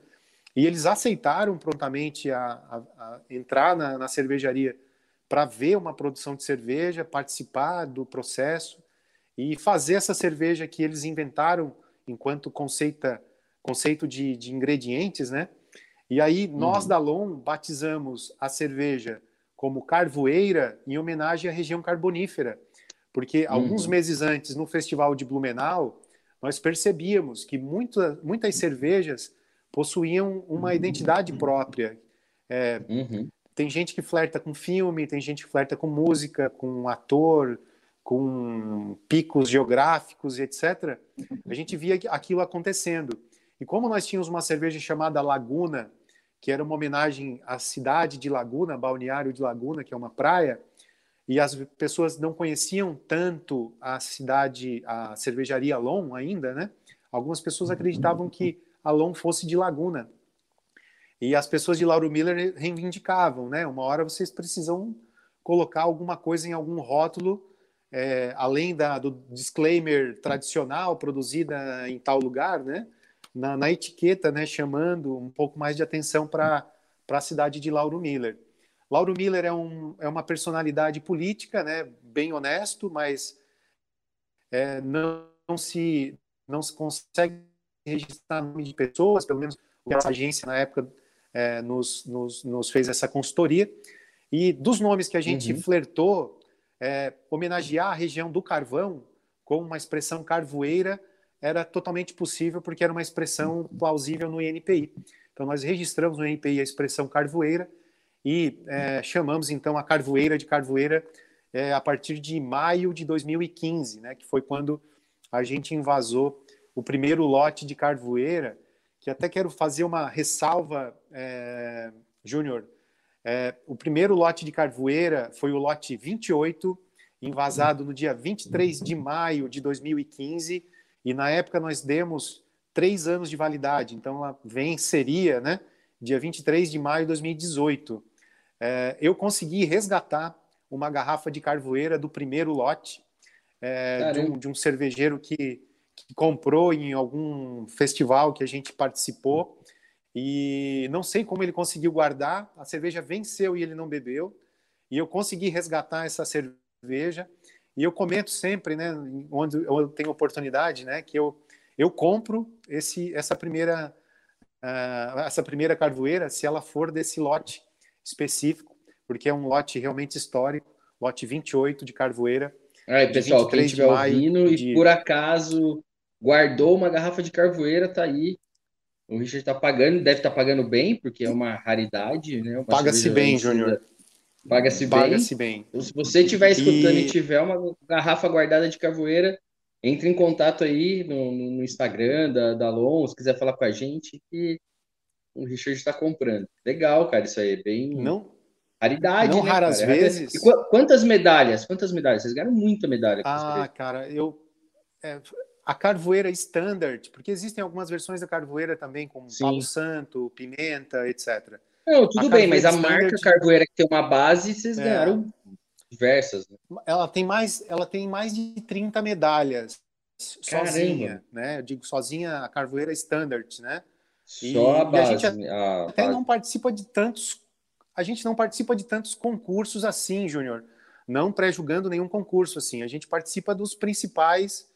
E eles aceitaram prontamente a, a, a entrar na, na cervejaria para ver uma produção de cerveja, participar do processo e fazer essa cerveja que eles inventaram enquanto conceita, conceito de, de ingredientes, né? E aí nós uhum. da LOM batizamos a cerveja como carvoeira em homenagem à região carbonífera, porque uhum. alguns meses antes no festival de Blumenau nós percebíamos que muita, muitas cervejas possuíam uma identidade própria. É, uhum. Tem gente que flerta com filme, tem gente que flerta com música, com ator, com picos geográficos etc. A gente via aquilo acontecendo. E como nós tínhamos uma cerveja chamada Laguna, que era uma homenagem à cidade de Laguna, Balneário de Laguna, que é uma praia, e as pessoas não conheciam tanto a cidade, a cervejaria Alon ainda, né? Algumas pessoas acreditavam que Alon fosse de Laguna. E as pessoas de Lauro Miller reivindicavam, né? Uma hora vocês precisam colocar alguma coisa em algum rótulo, é, além da, do disclaimer tradicional, produzida em tal lugar, né? Na, na etiqueta, né? Chamando um pouco mais de atenção para a cidade de Lauro Miller. Lauro Miller é, um, é uma personalidade política, né? Bem honesto, mas é, não, não, se não se consegue registrar nome de pessoas, pelo menos a agência na época é, nos, nos, nos, fez essa consultoria. E dos nomes que a gente uhum. flertou, é, homenagear a região do carvão com uma expressão carvoeira era totalmente possível porque era uma expressão plausível no INPI. Então nós registramos no INPI a expressão carvoeira e é, chamamos então a carvoeira de carvoeira é, a partir de maio de 2015, né, que foi quando a gente invasou o primeiro lote de carvoeira, que até quero fazer uma ressalva, é, Júnior. É, o primeiro lote de carvoeira foi o lote 28, invasado no dia 23 de maio de 2015, e na época nós demos três anos de validade, então ela venceria, né, dia 23 de maio de 2018. É, eu consegui resgatar uma garrafa de carvoeira do primeiro lote, é, de, um, de, um, cervejeiro que, que, comprou em algum festival que a gente participou. E não sei como ele conseguiu guardar, a cerveja venceu e ele não bebeu. E eu consegui resgatar essa cerveja. E eu comento sempre, né, onde eu tenho oportunidade, né, que eu, eu compro esse, essa primeira uh, essa primeira carvoeira se ela for desse lote específico porque é um lote realmente histórico, lote 28 de Carvoeira. Aí, pessoal, quem estiver ouvindo de... e por acaso guardou uma garrafa de Carvoeira, tá aí. O Richard está pagando, deve estar tá pagando bem, porque é uma raridade, né? Paga-se bem, Júnior. Paga-se bem. Paga-se bem. Então, se você estiver escutando e... e... tiver uma garrafa guardada de Carvoeira, entre em contato aí no, no Instagram da, da Lon, se quiser falar com a gente, que o Richard está comprando. Legal, cara, isso aí é bem. Não, Raridade, Não né, raras cara? vezes. E qu quantas medalhas? Quantas medalhas? Vocês ganharam muita medalha. Ah, cara, eu. É, a carvoeira standard, porque existem algumas versões da carvoeira também, como Sim. palo santo, pimenta, etc. Não, tudo bem, mas a standard... marca carvoeira que tem uma base, vocês é. ganharam diversas. Né? Ela tem mais, ela tem mais de 30 medalhas Caramba. sozinha, né? Eu digo sozinha a carvoeira standard, né? Só e, a base. E a gente a até base. não participa de tantos a gente não participa de tantos concursos assim, Júnior. Não pré-julgando nenhum concurso assim. A gente participa dos principais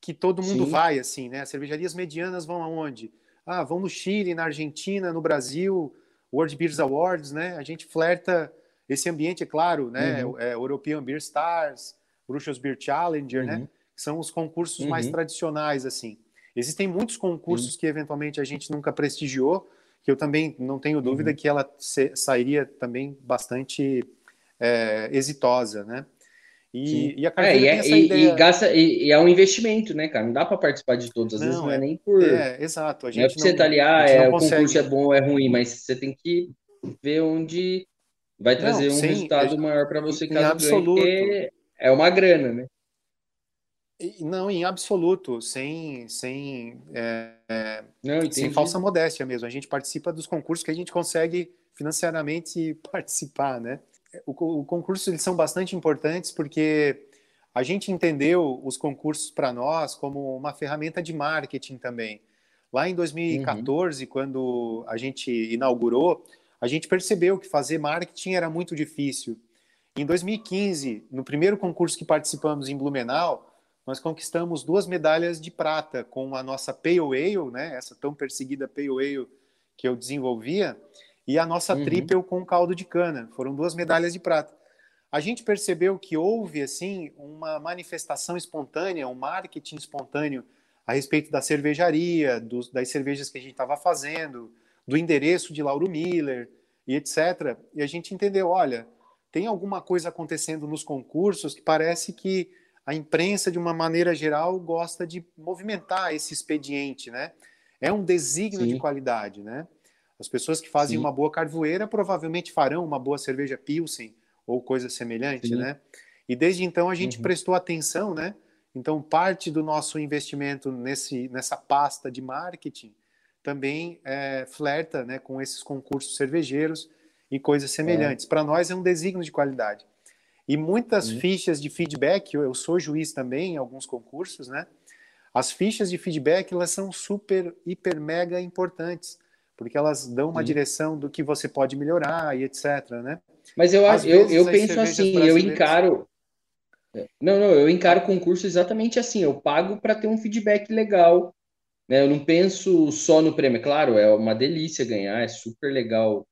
que todo mundo Sim. vai, assim, né? As cervejarias medianas vão aonde? Ah, vão no Chile, na Argentina, no Brasil, World Beers Awards, né? A gente flerta esse ambiente, é claro, né? Uhum. É, European Beer Stars, Bruxas Beer Challenger, né? uhum. né? São os concursos uhum. mais tradicionais, assim. Existem muitos concursos que eventualmente a gente nunca prestigiou, que eu também não tenho dúvida uhum. que ela se, sairia também bastante é, exitosa, né? E, e, a é, e, é, e, ideia... e, gasta, e, é um investimento, né, cara? Não dá para participar de todos, às não, vezes não é, é, nem por. É, exato. A gente não é porque você tá ali, ah, é, o concurso é bom ou é ruim, mas você tem que ver onde vai trazer não, um sim, resultado maior para você caso absoluto. ganhe, é uma grana, né? Não, em absoluto, sem, sem, é, Não, sem falsa modéstia mesmo. A gente participa dos concursos que a gente consegue financeiramente [LAUGHS] participar, né? O, o concurso eles são bastante importantes porque a gente entendeu os concursos para nós como uma ferramenta de marketing também. Lá em 2014, uhum. quando a gente inaugurou, a gente percebeu que fazer marketing era muito difícil. Em 2015, no primeiro concurso que participamos em Blumenau, nós conquistamos duas medalhas de prata com a nossa Pale Ale, né, essa tão perseguida Pale Ale que eu desenvolvia, e a nossa uhum. Triple com caldo de cana. Foram duas medalhas de prata. A gente percebeu que houve assim uma manifestação espontânea, um marketing espontâneo a respeito da cervejaria, dos, das cervejas que a gente estava fazendo, do endereço de Lauro Miller e etc. E a gente entendeu, olha, tem alguma coisa acontecendo nos concursos que parece que a imprensa, de uma maneira geral, gosta de movimentar esse expediente, né? É um desígnio Sim. de qualidade, né? As pessoas que fazem Sim. uma boa carvoeira provavelmente farão uma boa cerveja Pilsen ou coisa semelhante, Sim. né? E desde então a gente uhum. prestou atenção, né? Então parte do nosso investimento nesse, nessa pasta de marketing também é, flerta, né, com esses concursos cervejeiros e coisas semelhantes. É. Para nós é um desígnio de qualidade. E muitas uhum. fichas de feedback, eu, eu sou juiz também em alguns concursos, né? As fichas de feedback, elas são super, hiper, mega importantes, porque elas dão uma direção do que você pode melhorar e etc, né? Mas eu, acho, eu, eu penso assim, eu encaro... Não, não, eu encaro concurso exatamente assim, eu pago para ter um feedback legal, né? Eu não penso só no prêmio, é claro, é uma delícia ganhar, é super legal,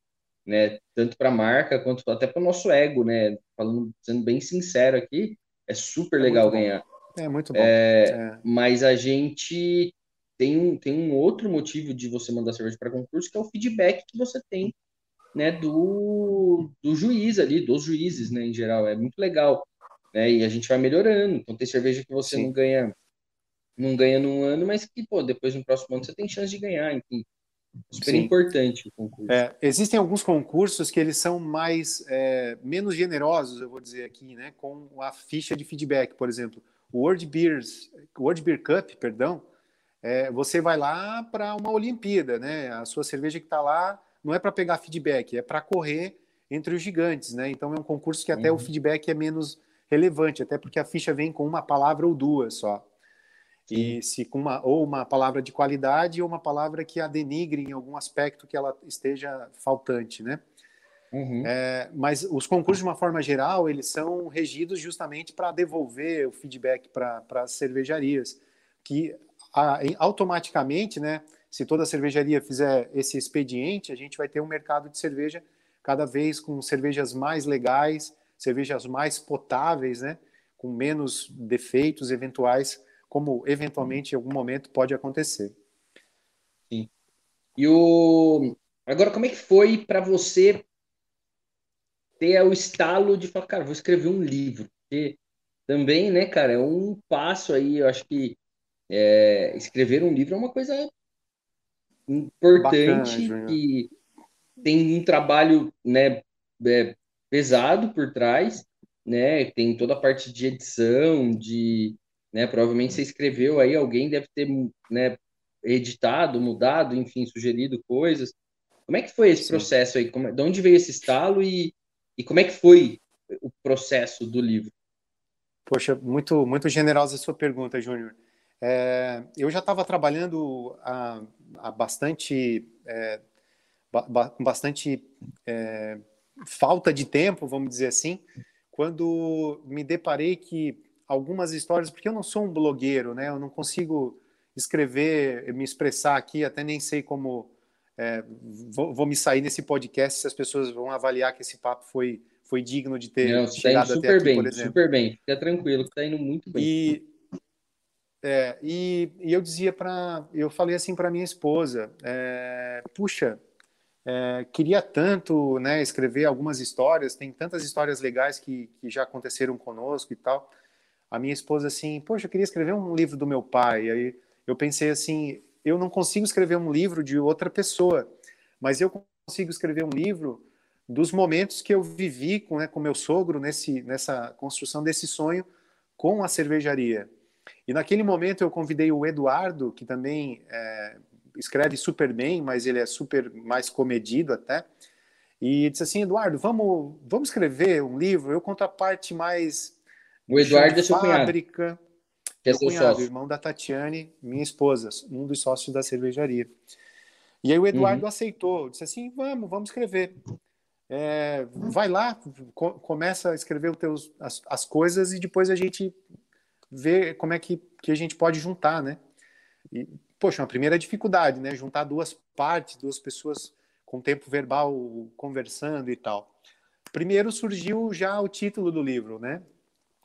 né? Tanto para a marca quanto até para o nosso ego, né? Falando, sendo bem sincero aqui, é super é legal ganhar. É muito bom. É, é. Mas a gente tem um, tem um outro motivo de você mandar cerveja para concurso, que é o feedback que você tem né, do, do juiz ali, dos juízes, né, em geral. É muito legal. Né, e a gente vai melhorando. Então tem cerveja que você Sim. não ganha não ganha num ano, mas que, pô, depois no próximo ano você tem chance de ganhar, enfim. Super Sim. importante o concurso. É, existem alguns concursos que eles são mais é, menos generosos, eu vou dizer aqui, né, com a ficha de feedback, por exemplo. O World, Beers, World Beer Cup, perdão, é, você vai lá para uma Olimpíada, né? A sua cerveja que está lá não é para pegar feedback, é para correr entre os gigantes, né? Então é um concurso que até uhum. o feedback é menos relevante, até porque a ficha vem com uma palavra ou duas só. E se com uma ou uma palavra de qualidade ou uma palavra que a denigre em algum aspecto que ela esteja faltante, né? Uhum. É, mas os concursos, de uma forma geral, eles são regidos justamente para devolver o feedback para as cervejarias, que automaticamente, né, se toda cervejaria fizer esse expediente, a gente vai ter um mercado de cerveja cada vez com cervejas mais legais, cervejas mais potáveis, né, com menos defeitos eventuais, como eventualmente em algum momento pode acontecer. Sim. E o agora como é que foi para você ter o estalo de falar, cara, vou escrever um livro. Porque também, né, cara, é um passo aí, eu acho que é, escrever um livro é uma coisa importante Bacana, que tem um trabalho, né, é, pesado por trás, né, tem toda a parte de edição, de, né, provavelmente você escreveu aí, alguém deve ter, né, editado, mudado, enfim, sugerido coisas. Como é que foi esse Sim. processo aí? Como, de onde veio esse estalo e e como é que foi o processo do livro? Poxa, muito, muito generosa a sua pergunta, Júnior. É, eu já estava trabalhando há, há bastante, é, ba, bastante é, falta de tempo, vamos dizer assim, quando me deparei que algumas histórias, porque eu não sou um blogueiro, né? Eu não consigo escrever, me expressar aqui, até nem sei como é, vou, vou, me sair nesse podcast se as pessoas vão avaliar que esse papo foi, foi digno de ter Não, tá chegado tá até aqui, bem, por exemplo. Super bem, fica tranquilo, está indo muito bem. E, é, e, e eu dizia para, eu falei assim para minha esposa, é, puxa, é, queria tanto né, escrever algumas histórias, tem tantas histórias legais que, que já aconteceram conosco e tal. A minha esposa assim, poxa, eu queria escrever um livro do meu pai. Aí eu pensei assim, eu não consigo escrever um livro de outra pessoa, mas eu consigo escrever um livro dos momentos que eu vivi com, né, com meu sogro nesse, nessa construção desse sonho com a cervejaria. E naquele momento eu convidei o Eduardo, que também é, escreve super bem, mas ele é super mais comedido até, e disse assim, Eduardo, vamos, vamos escrever um livro, eu conto a parte mais... O Eduardo é seu fábrica, que é seu cunhado, sócio. irmão da Tatiane, minha esposa, um dos sócios da cervejaria. E aí o Eduardo uhum. aceitou, disse assim, vamos, vamos escrever. É, vai lá, co começa a escrever teus, as, as, coisas e depois a gente vê como é que, que a gente pode juntar, né? E, poxa, uma primeira dificuldade, né? Juntar duas partes, duas pessoas com tempo verbal conversando e tal. Primeiro surgiu já o título do livro, né?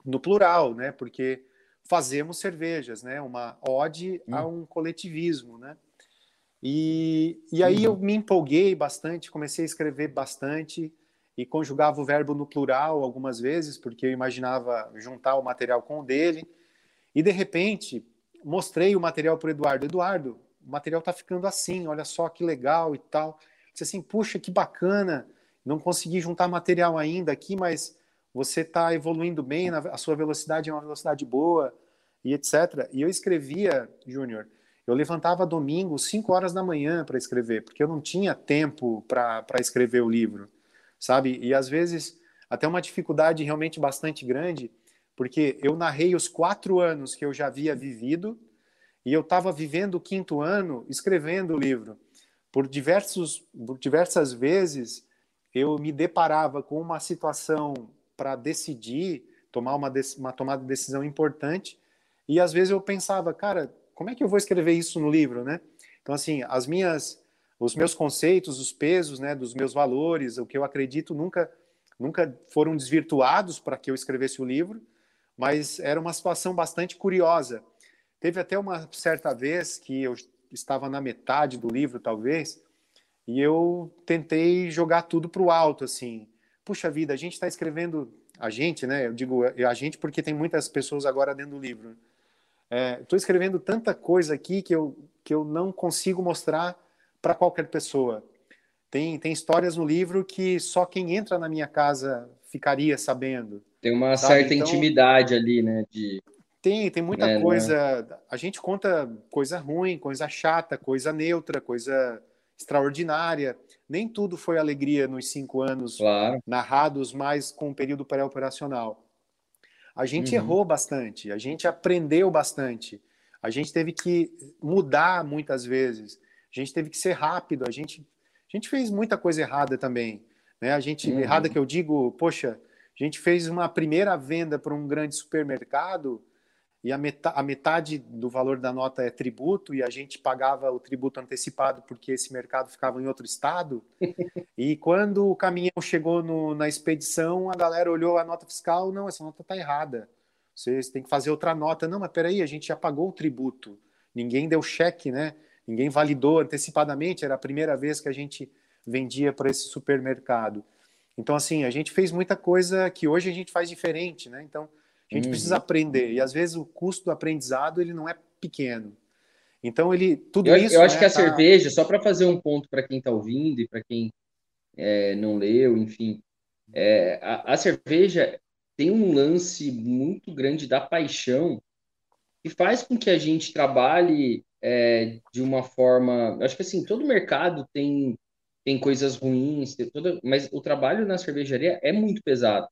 No plural, né? Porque fazemos cervejas, né? Uma ode hum. a um coletivismo, né? E, e aí eu me empolguei bastante, comecei a escrever bastante e conjugava o verbo no plural algumas vezes, porque eu imaginava juntar o material com o dele. E de repente mostrei o material para o Eduardo. Eduardo, o material está ficando assim, olha só que legal e tal. Disse assim, puxa, que bacana, não consegui juntar material ainda aqui, mas você está evoluindo bem, a sua velocidade é uma velocidade boa, e etc. E eu escrevia, Júnior, eu levantava domingo, 5 horas da manhã para escrever, porque eu não tinha tempo para escrever o livro, sabe? E às vezes até uma dificuldade realmente bastante grande, porque eu narrei os quatro anos que eu já havia vivido e eu estava vivendo o quinto ano escrevendo o livro. Por, diversos, por diversas vezes eu me deparava com uma situação para decidir, tomar uma, uma tomada de decisão importante, e às vezes eu pensava, cara, como é que eu vou escrever isso no livro, né? Então, assim, as minhas, os meus conceitos, os pesos, né, dos meus valores, o que eu acredito nunca, nunca foram desvirtuados para que eu escrevesse o livro, mas era uma situação bastante curiosa. Teve até uma certa vez que eu estava na metade do livro, talvez, e eu tentei jogar tudo para o alto, assim. Puxa vida, a gente está escrevendo, a gente, né? Eu digo a gente porque tem muitas pessoas agora dentro do livro. Estou é, escrevendo tanta coisa aqui que eu, que eu não consigo mostrar para qualquer pessoa. Tem, tem histórias no livro que só quem entra na minha casa ficaria sabendo. Tem uma sabe? certa então, intimidade ali, né? De... Tem, tem muita é, coisa. Né? A gente conta coisa ruim, coisa chata, coisa neutra, coisa extraordinária. Nem tudo foi alegria nos cinco anos claro. narrados, mas com o período pré-operacional. A gente uhum. errou bastante, a gente aprendeu bastante, a gente teve que mudar muitas vezes, a gente teve que ser rápido, a gente, a gente fez muita coisa errada também. Né? A gente, uhum. errada que eu digo, poxa, a gente fez uma primeira venda para um grande supermercado e a metade, a metade, do valor da nota é tributo, e a gente pagava o tributo antecipado porque esse mercado ficava em outro estado. [LAUGHS] e quando o caminhão chegou no, na expedição, a galera olhou a nota fiscal, não, essa nota está errada. Vocês têm que fazer outra nota. Não, mas peraí, a gente já pagou o tributo. Ninguém deu cheque, né? Ninguém validou antecipadamente, era a primeira vez que a gente vendia para esse supermercado. Então, assim, a gente fez muita coisa que hoje a gente faz diferente, né? Então, a gente uhum. precisa aprender e às vezes o custo do aprendizado ele não é pequeno. Então ele tudo eu, isso. Eu acho né, que a tá... cerveja, só para fazer um ponto para quem está ouvindo e para quem é, não leu, enfim, é, a, a, cerveja tem um lance muito grande da paixão que faz com que a gente trabalhe é, de uma forma. Acho que assim todo mercado tem tem coisas ruins, tem toda, mas o trabalho na cervejaria é muito pesado.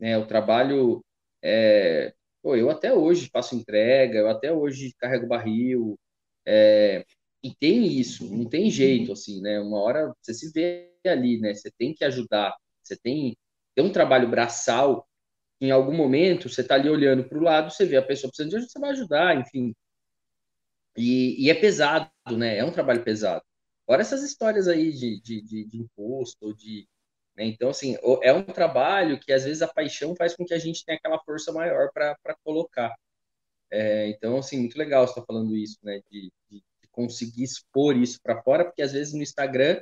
Né? O trabalho é, pô, eu até hoje faço entrega, eu até hoje carrego barril, é, e tem isso, não tem jeito, assim, né? Uma hora você se vê ali, né? Você tem que ajudar, você tem, tem um trabalho braçal, em algum momento você tá ali olhando para o lado, você vê a pessoa precisando de ajuda, você vai ajudar, enfim. E, e, é pesado, né? É um trabalho pesado. Fora essas histórias aí de, de, de, de imposto, de né? Então, assim, é um trabalho que às vezes a paixão faz com que a gente tenha aquela força maior para colocar. É, então, assim, muito legal você estar tá falando isso, né? De, de, conseguir expor isso para fora, porque às vezes no Instagram,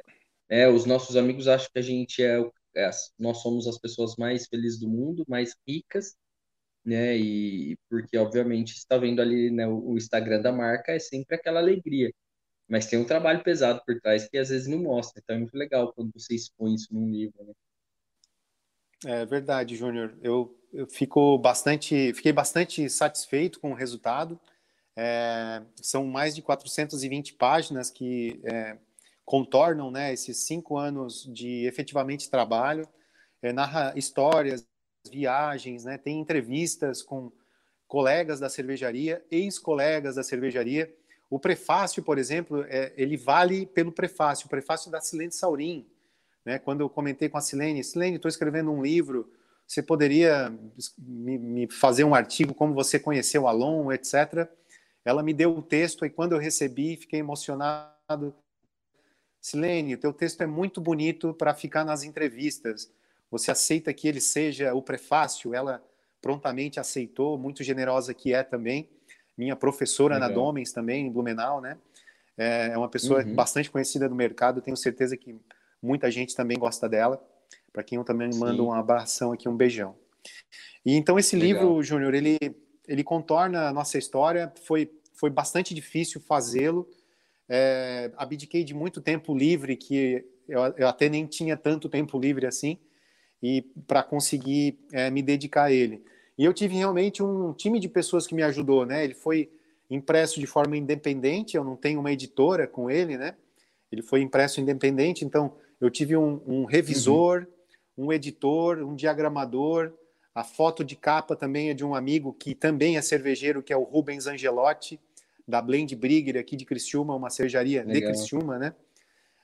né, os nossos amigos acham que a gente é, é, nós somos as pessoas mais felizes do mundo, mais ricas, né? E porque, obviamente, está vendo ali né, o Instagram da marca, é sempre aquela alegria mas tem um trabalho pesado por trás que às vezes não mostra. Então é muito legal quando você expõe isso num livro. Né? É verdade, Júnior. Eu, eu fico bastante, fiquei bastante satisfeito com o resultado. É, são mais de 420 páginas que é, contornam né, esses cinco anos de efetivamente trabalho. É, narra histórias, viagens, né, tem entrevistas com colegas da cervejaria, ex-colegas da cervejaria o prefácio, por exemplo, é, ele vale pelo prefácio, o prefácio da Silene Saurim. Né? Quando eu comentei com a Silene, Silene, estou escrevendo um livro, você poderia me, me, fazer um artigo como você conheceu Alon, etc. Ela me deu o texto e quando eu recebi, fiquei emocionado. Silene, o teu texto é muito bonito para ficar nas entrevistas. Você aceita que ele seja o prefácio? Ela prontamente aceitou, muito generosa que é também minha professora Legal. Ana Domens também, em Blumenau, né? É, é uma pessoa uhum. bastante conhecida do mercado, tenho certeza que muita gente também gosta dela. Para quem eu também Sim. mando um abração aqui, um beijão. E então esse Legal. livro, Júnior, ele ele contorna a nossa história. Foi foi bastante difícil fazê-lo. É, abdiquei de muito tempo livre que eu, eu, até nem tinha tanto tempo livre assim e para conseguir é, me dedicar a ele. E eu tive realmente um time de pessoas que me ajudou, né? Ele foi impresso de forma independente, eu não tenho uma editora com ele, né? Ele foi impresso independente, então eu tive um, um revisor, uhum. um editor, um diagramador. A foto de capa também é de um amigo que também é cervejeiro, que é o Rubens Angelotti, da Blend Brigger aqui de Criciúma, uma cervejaria Legal. de Criciúma, né?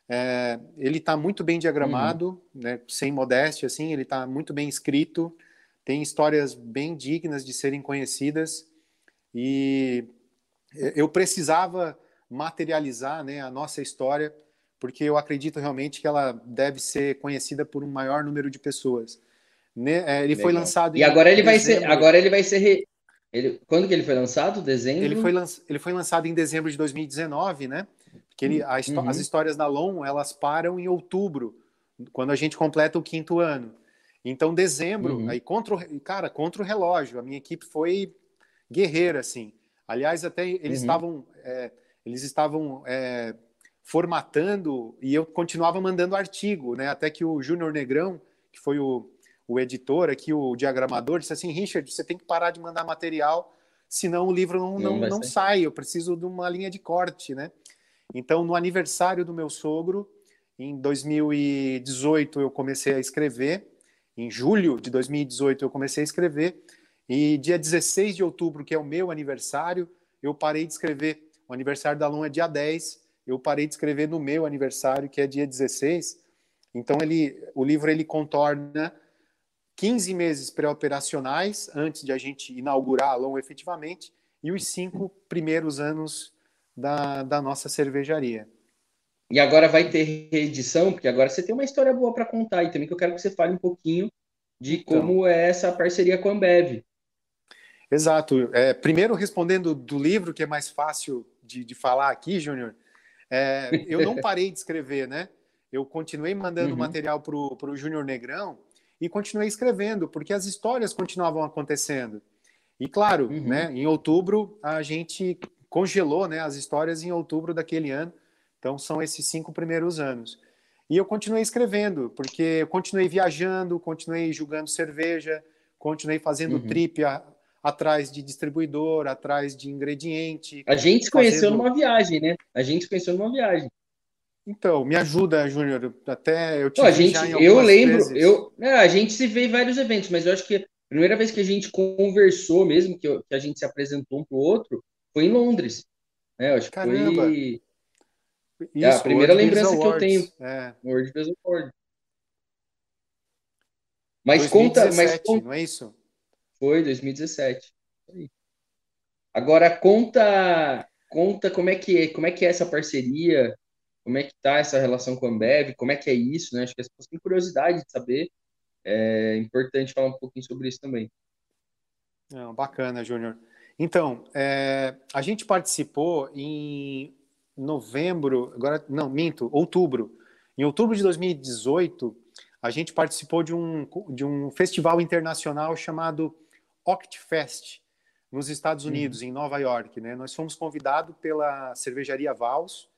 É, ele está muito bem diagramado, uhum. né, sem modéstia, assim, ele está muito bem escrito, tem histórias bem dignas de serem conhecidas e eu precisava materializar né, a nossa história, porque eu acredito realmente que ela deve ser conhecida por um maior número de pessoas. Né? É, ele Legal. foi lançado e agora ele vai ser agora ele vai ser re... ele... quando que ele foi lançado dezembro ele foi lan... ele foi lançado em dezembro de 2019 né porque ele, uhum. as histórias da Long, elas param em outubro, quando a gente completa o quinto ano. Então, dezembro, uhum. aí contra o, cara, contra o relógio, a minha equipe foi guerreira, assim. Aliás, até eles uhum. estavam, é, eles estavam é, formatando e eu continuava mandando artigo, né? Até que o Júnior Negrão, que foi o, o editor aqui, o diagramador, disse assim, Richard, você tem que parar de mandar material, senão o livro não, não, não, não sai, eu preciso de uma linha de corte, né? Então, no aniversário do meu sogro, em 2018, eu comecei a escrever. Em julho de 2018, eu comecei a escrever. E dia 16 de outubro, que é o meu aniversário, eu parei de escrever. O aniversário da Lum é dia 10. Eu parei de escrever no meu aniversário, que é dia 16. Então, ele, o livro ele contorna 15 meses pré-operacionais antes de a gente inaugurar a Lom efetivamente e os cinco primeiros anos da, da nossa cervejaria. E agora vai ter reedição, porque agora você tem uma história boa para contar e também que eu quero que você fale um pouquinho de então, como é essa parceria com a Ambev. Exato. É, primeiro, respondendo do livro, que é mais fácil de, de falar aqui, Júnior, é, eu não [LAUGHS] parei de escrever, né? Eu continuei mandando uhum. material para o Júnior Negrão e continuei escrevendo, porque as histórias continuavam acontecendo. E claro, uhum. né, em outubro a gente congelou né, as histórias em outubro daquele ano. Então, são esses cinco primeiros anos. E eu continuei escrevendo, porque eu continuei viajando, continuei julgando cerveja, continuei fazendo uhum. trip a, atrás de distribuidor, atrás de ingrediente. A gente se conheceu fazendo... numa viagem, né? A gente se conheceu numa viagem. Então, me ajuda, Júnior. Até eu te Pô, a gente, eu lembro, vezes. eu, é, a gente se vê em vários eventos, mas eu acho que a primeira vez que a gente conversou mesmo, que, eu, que a gente se apresentou um para o outro, foi em Londres. Né? acho que foi. Isso, é a primeira World lembrança que eu tenho. É. World Award. Mas 2017, conta, mas conta. Não é isso? Foi 2017. Agora conta, conta como é que é, como é que é essa parceria, como é que tá essa relação com a Ambev, como é que é isso, né? Acho que as pessoas têm curiosidade de saber. É importante falar um pouquinho sobre isso também. Não, bacana, Júnior. Então, é, a gente participou em novembro, agora não, minto, outubro. Em outubro de 2018, a gente participou de um, de um festival internacional chamado Octfest, nos Estados uhum. Unidos, uhum. em Nova York. Né? Nós fomos convidados pela cervejaria Vals,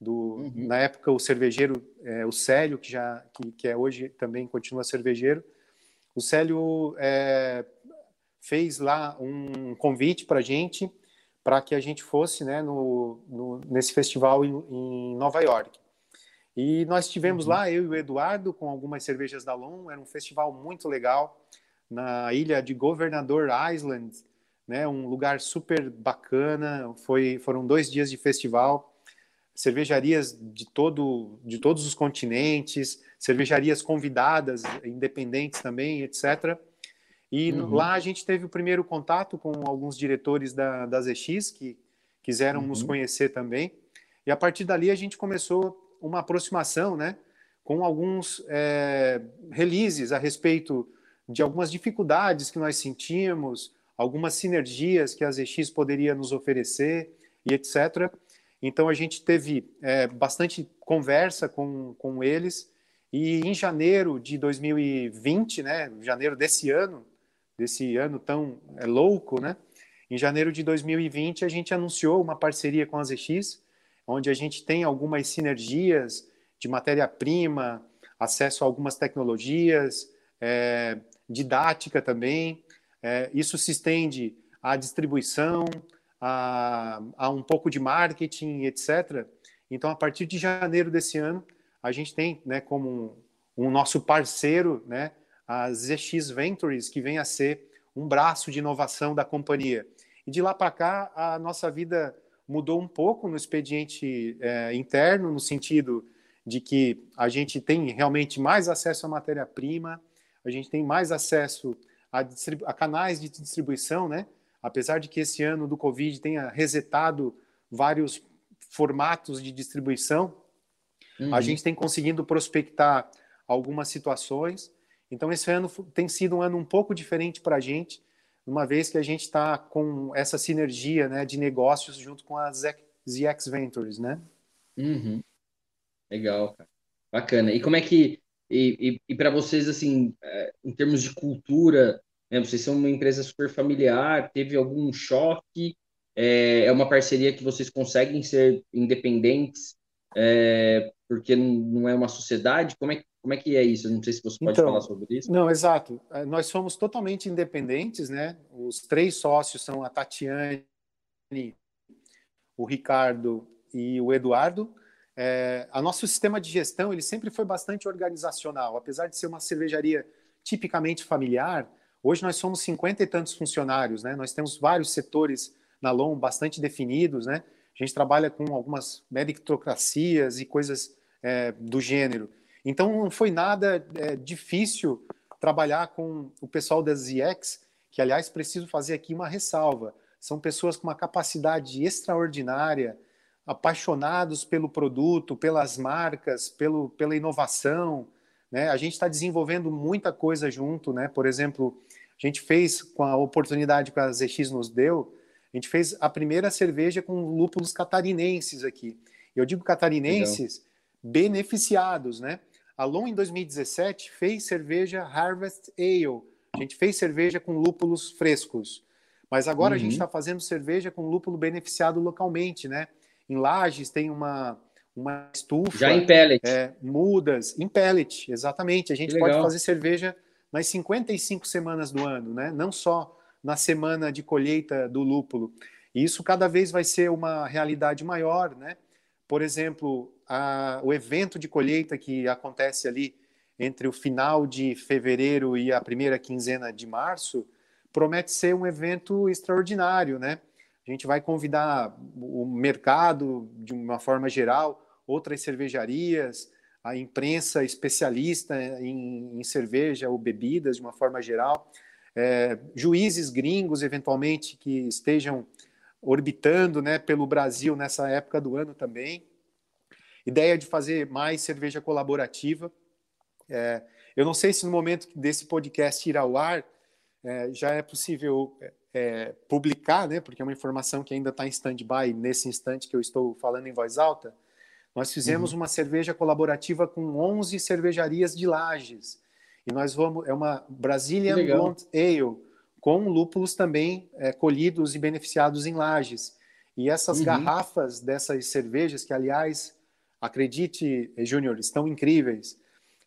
do, uhum. na época o cervejeiro, é, o Célio, que, já, que, que é hoje também continua cervejeiro. O Célio é, fez lá um convite para a gente, para que a gente fosse né, no, no nesse festival em, em, Nova York. E nós estivemos uhum. lá, eu e o Eduardo, com algumas cervejas da Lom, era um festival muito legal, na ilha de Governador Island, né, um lugar super bacana, foi, foram dois dias de festival, cervejarias de, todo, de todos os continentes, cervejarias convidadas, independentes também, etc., e uhum. lá a gente teve o primeiro contato com alguns diretores da, da ZX que quiseram uhum. nos conhecer também. E a partir dali a gente começou uma aproximação, né, com alguns é, releases a respeito de algumas dificuldades que nós sentimos, algumas sinergias que a ZX poderia nos oferecer e etc. Então a gente teve é, bastante conversa com, com eles e em janeiro de 2020, né, janeiro desse ano, desse ano tão é, louco, né? Em janeiro de 2020, a gente anunciou uma parceria com a ZX, onde a gente tem algumas sinergias de matéria-prima, acesso a algumas tecnologias, é, didática também. É, isso se estende à distribuição, a, a um pouco de marketing, etc. Então, a partir de janeiro desse ano, a gente tem né, como um nosso parceiro, né, a ZX Ventures, que vem a ser um braço de inovação da companhia. E de lá para cá, a nossa vida mudou um pouco no expediente é, interno, no sentido de que a gente tem realmente mais acesso à matéria-prima, a gente tem mais acesso a, a, canais de distribuição, né? Apesar de que esse ano do Covid tenha resetado vários formatos de distribuição, uhum. a gente tem conseguido prospectar algumas situações. Então, esse ano tem sido um ano um pouco diferente para a gente, uma vez que a gente está com essa sinergia né, de negócios junto com a ZX Ventures, né? Uhum. Legal, cara. Bacana. E como é que, e, e, e para vocês, assim, é, em termos de cultura, né, vocês são uma empresa super familiar, teve algum choque? É, é uma parceria que vocês conseguem ser independentes, é, porque não, é uma sociedade? Como é, como é que é isso? não sei se você pode então, falar sobre isso. Não, exato. É, nós somos totalmente independentes, né? Os três sócios são a Tatiane, o Ricardo e o Eduardo. É, a nosso sistema de gestão ele sempre foi bastante organizacional, apesar de ser uma cervejaria tipicamente familiar. Hoje nós somos cinquenta e tantos funcionários, né? Nós temos vários setores na LOM bastante definidos, né? A gente trabalha com algumas meritocracias e coisas é, do gênero. Então não foi nada é, difícil trabalhar com o pessoal da ZX, que aliás preciso fazer aqui uma ressalva. São pessoas com uma capacidade extraordinária, apaixonados pelo produto, pelas marcas, pelo, pela inovação. Né? A gente está desenvolvendo muita coisa junto. Né? Por exemplo, a gente fez, com a oportunidade que a ZX nos deu, a gente fez a primeira cerveja com lúpulos catarinenses aqui. Eu digo catarinenses Legal. beneficiados, né? A Long, em 2017, fez cerveja Harvest Ale. A gente fez cerveja com lúpulos frescos. Mas agora uhum. a gente está fazendo cerveja com lúpulo beneficiado localmente, né? Em Lages tem uma, uma estufa. Já em pellet. É, mudas, em pellet, exatamente. A gente pode fazer cerveja nas 55 semanas do ano, né? Não só na semana de colheita do lúpulo. E isso cada vez vai ser uma realidade maior, né? Por exemplo, a, o evento de colheita que acontece ali entre o final de fevereiro e a primeira quinzena de março promete ser um evento extraordinário, né? A gente vai convidar o mercado de uma forma geral, outras cervejarias, a imprensa especialista em, em cerveja ou bebidas de uma forma geral é, juízes gringos, eventualmente, que estejam orbitando né, pelo Brasil nessa época do ano também. Ideia de fazer mais cerveja colaborativa. É, eu não sei se no momento desse podcast ir ao ar é, já é possível é, publicar, né, porque é uma informação que ainda está em stand-by nesse instante que eu estou falando em voz alta. Nós fizemos uhum. uma cerveja colaborativa com 11 cervejarias de lajes e nós vamos. É uma Brazilian Blonde Ale, com lúpulos também é, colhidos e beneficiados em lajes. E essas uhum. garrafas dessas cervejas, que aliás, acredite, Júnior, estão incríveis,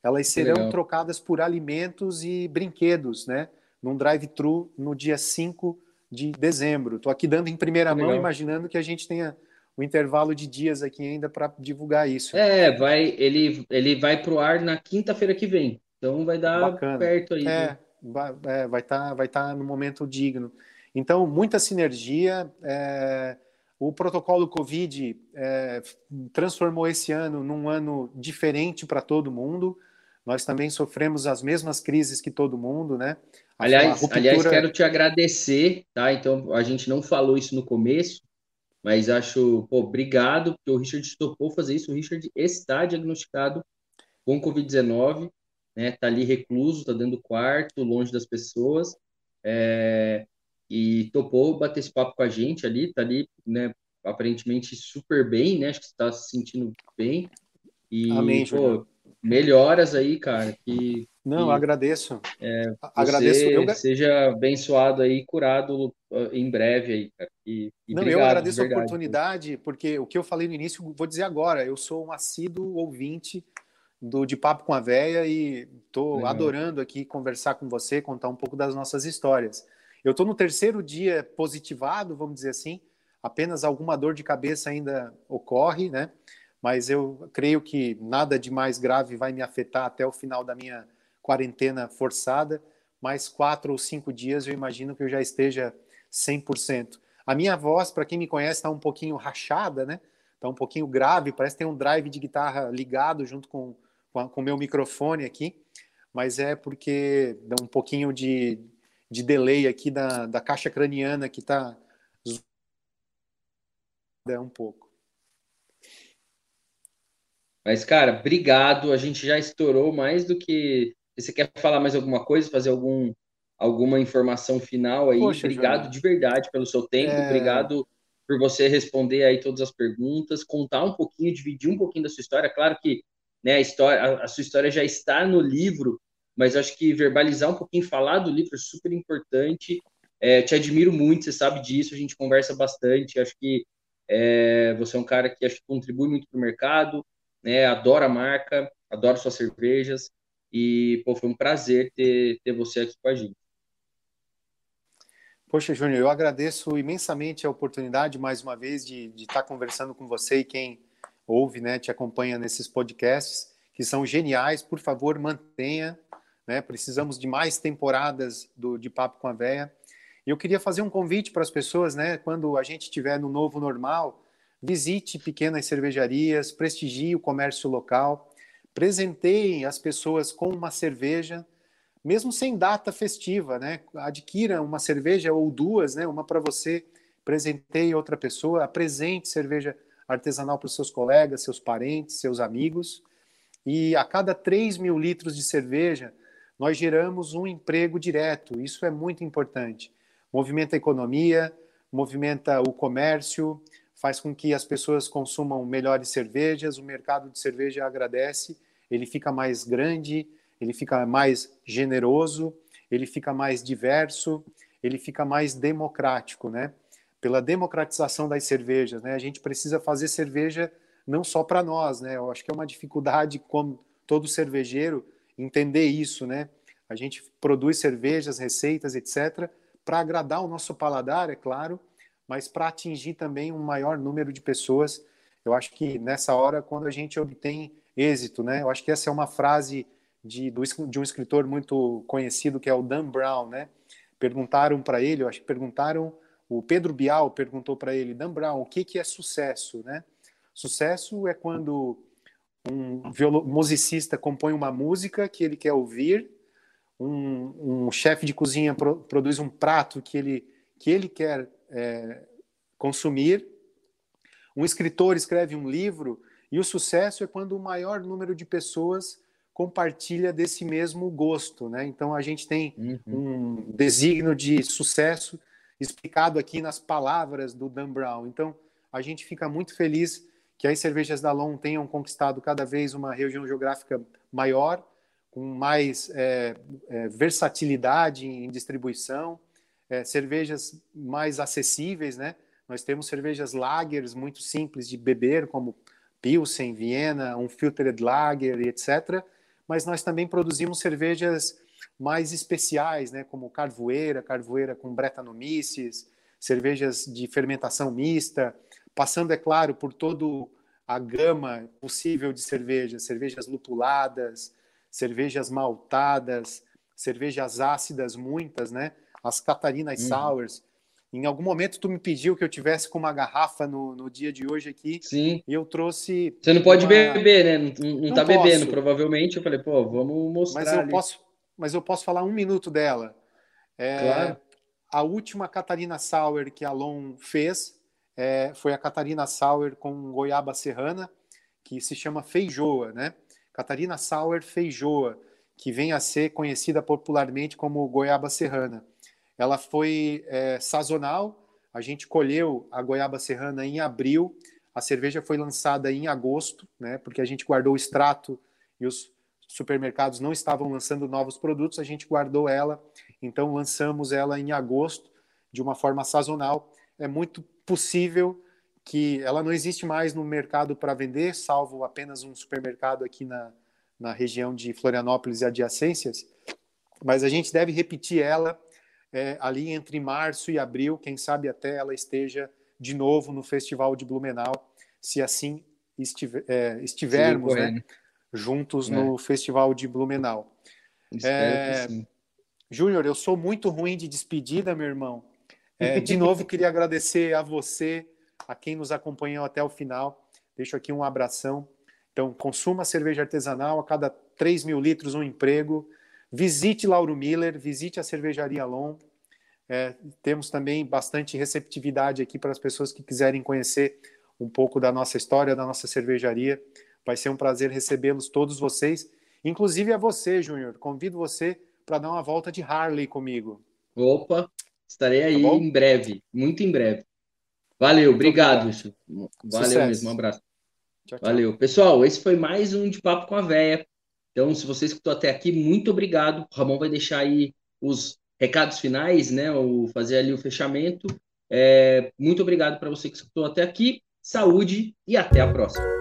elas serão trocadas por alimentos e brinquedos, né? Num drive-thru no dia 5 de dezembro. Estou aqui dando em primeira mão, imaginando que a gente tenha um intervalo de dias aqui ainda para divulgar isso. É, vai, ele, ele vai para o ar na quinta-feira que vem. Então vai dar Bacana. perto aí. É, né? vai estar é, vai tá, vai tá no momento digno. Então, muita sinergia. É, o protocolo Covid é, transformou esse ano num ano diferente para todo mundo. Nós também sofremos as mesmas crises que todo mundo, né? A aliás, ruptura... aliás, quero te agradecer, tá? Então, a gente não falou isso no começo, mas acho, pô, obrigado, porque o Richard topou fazer isso. O Richard está diagnosticado com Covid-19 né? Tá ali recluso, tá dentro do quarto, longe das pessoas, é, e topou bater esse papo com a gente ali, tá ali, né? Aparentemente super bem, né? Acho que está se sentindo bem. E, Amém, pô, melhoras aí, cara. Que, Não, que, agradeço. É, agradeço. Eu... Seja abençoado aí, curado em breve aí, cara. E, e Não, obrigado, eu agradeço a oportunidade, porque o que eu falei no início, vou dizer agora, eu sou um assíduo ouvinte do De Papo com a Véia e estou adorando aqui conversar com você, contar um pouco das nossas histórias. Eu estou no terceiro dia positivado, vamos dizer assim, apenas alguma dor de cabeça ainda ocorre, né? mas eu creio que nada de mais grave vai me afetar até o final da minha quarentena forçada. Mais quatro ou cinco dias eu imagino que eu já esteja 100%. A minha voz, para quem me conhece, está um pouquinho rachada, né? Está um pouquinho grave, parece que tem um drive de guitarra ligado junto com o meu microfone aqui, mas é porque dá um pouquinho de, de delay aqui da, da caixa craniana que está é um pouco. Mas, cara, obrigado. A gente já estourou mais do que. Você quer falar mais alguma coisa, fazer algum, alguma informação final aí? Poxa, obrigado João. de verdade pelo seu tempo. É... Obrigado por você responder aí todas as perguntas, contar um pouquinho, dividir um pouquinho da sua história. Claro que né, a, história, a, a sua história já está no livro, mas acho que verbalizar um pouquinho, falar do livro é super importante. É, te admiro muito, você sabe disso, a gente conversa bastante. Acho que é, você é um cara que acho que contribui muito para o mercado, né? Adora a marca, adora suas cervejas. E pô, foi um prazer ter, ter você aqui com a gente. Poxa, Júnior, eu agradeço imensamente a oportunidade, mais uma vez, de, de estar conversando com você e quem ouve, né, te acompanha nesses podcasts, que são geniais. Por favor, mantenha. Né? Precisamos de mais temporadas do, de Papo com a Véia. E eu queria fazer um convite para as pessoas, né? Quando a gente estiver no novo normal, visite pequenas cervejarias, prestigie o comércio local, presenteiem as pessoas com uma cerveja, mesmo sem data festiva, né? Adquira uma cerveja ou duas, né? Uma para você, presenteie outra pessoa, apresente cerveja artesanal para os seus colegas, seus parentes, seus amigos. E a cada 3 mil litros de cerveja, nós geramos um emprego direto. Isso é muito importante movimenta a economia, movimenta o comércio, faz com que as pessoas consumam melhores cervejas, o mercado de cerveja agradece, ele fica mais grande, ele fica mais generoso, ele fica mais diverso, ele fica mais democrático, né? Pela democratização das cervejas, né? A gente precisa fazer cerveja não só para nós, né? Eu acho que é uma dificuldade como todo cervejeiro entender isso, né? A gente produz cervejas, receitas, etc, para agradar o nosso paladar, é claro, mas para atingir também um maior número de pessoas. Eu acho que nessa hora, quando a gente obtém êxito, né? Eu acho que essa é uma frase de, de um escritor muito conhecido que é o Dan Brown, né? Perguntaram para ele, eu acho que perguntaram, o Pedro Bial perguntou para ele, Dan Brown, o que, que é sucesso, né? Sucesso é quando um musicista compõe uma música que ele quer ouvir um, um chefe de cozinha pro, produz um prato que ele, que ele quer é, consumir, um escritor escreve um livro, e o sucesso é quando o maior número de pessoas compartilha desse mesmo gosto. Né? Então a gente tem uhum. um designo de sucesso explicado aqui nas palavras do Dan Brown. Então a gente fica muito feliz que as cervejas da Long tenham conquistado cada vez uma região geográfica maior com mais é, é, versatilidade em distribuição, é, cervejas mais acessíveis, né? Nós temos cervejas lagers muito simples de beber, como Pilsen, Viena, um Filtered Lager, etc. Mas nós também produzimos cervejas mais especiais, né? Como Carvoeira, Carvoeira com Brettanomyces, cervejas de fermentação mista, passando, é claro, por todo a gama possível de cervejas, cervejas lupuladas, cervejas maltadas, cervejas ácidas, muitas, né? As Catarinas uhum. Sours. Em algum momento tu me pediu que eu tivesse com uma garrafa no, no dia de hoje aqui. Sim. E eu trouxe. Você não pode uma... beber, né? Não, não, não tá posso. bebendo, provavelmente. Eu falei, pô, vamos mostrar. Mas eu, ali. posso, mas eu posso falar um minuto dela. É, claro. A última Catarina Sour que a Lon fez é, foi a Catarina Sour com goiaba serrana, que se chama feijoa, né? Catarina Sauer feijoa, que vem a ser conhecida popularmente como goiaba serrana. Ela foi é, sazonal, a gente colheu a goiaba serrana em abril, a cerveja foi lançada em agosto, né, porque a gente guardou o extrato e os supermercados não estavam lançando novos produtos, a gente guardou ela, então lançamos ela em agosto de uma forma sazonal. É muito possível que ela não existe mais no mercado para vender, salvo apenas um supermercado aqui na, na região de Florianópolis e adjacências, mas a gente deve repetir ela é, ali entre março e abril, quem sabe até ela esteja de novo no Festival de Blumenau, se assim estiver, é, estivermos né, juntos é. no Festival de Blumenau. É, Júnior, eu sou muito ruim de despedida, meu irmão. É, de novo, queria agradecer a você, a quem nos acompanhou até o final. Deixo aqui um abração. Então, consuma cerveja artesanal, a cada 3 mil litros um emprego. Visite Lauro Miller, visite a Cervejaria Long. É, temos também bastante receptividade aqui para as pessoas que quiserem conhecer um pouco da nossa história, da nossa cervejaria. Vai ser um prazer recebê-los, todos vocês, inclusive a você, Júnior. Convido você para dar uma volta de Harley comigo. Opa, estarei aí tá em breve, muito em breve. Valeu, obrigado, Isso. Valeu Sucesso. mesmo, um abraço. Tchau, tchau. Valeu. Pessoal, esse foi mais um de Papo com a Véia. Então, se você escutou até aqui, muito obrigado. O Ramon vai deixar aí os recados finais, né? Ou fazer ali o fechamento. É, muito obrigado para você que escutou até aqui. Saúde e até a próxima.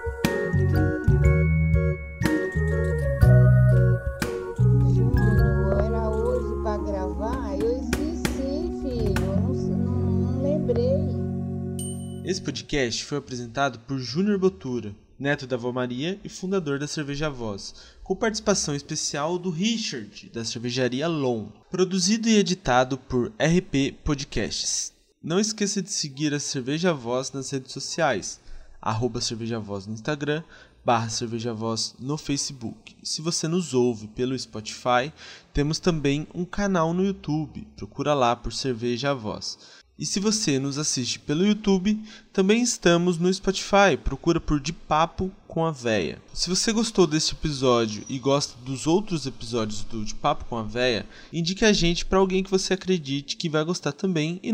Esse podcast foi apresentado por Júnior Botura, neto da avó Maria e fundador da Cerveja Voz, com participação especial do Richard, da cervejaria Long, produzido e editado por RP Podcasts. Não esqueça de seguir a Cerveja Voz nas redes sociais, arroba Cerveja Voz no Instagram, barra Cerveja Voz no Facebook. Se você nos ouve pelo Spotify, temos também um canal no YouTube, procura lá por Cerveja Voz. E se você nos assiste pelo YouTube, também estamos no Spotify, procura por De Papo com a Véia. Se você gostou deste episódio e gosta dos outros episódios do De Papo com a Véia, indique a gente para alguém que você acredite que vai gostar também e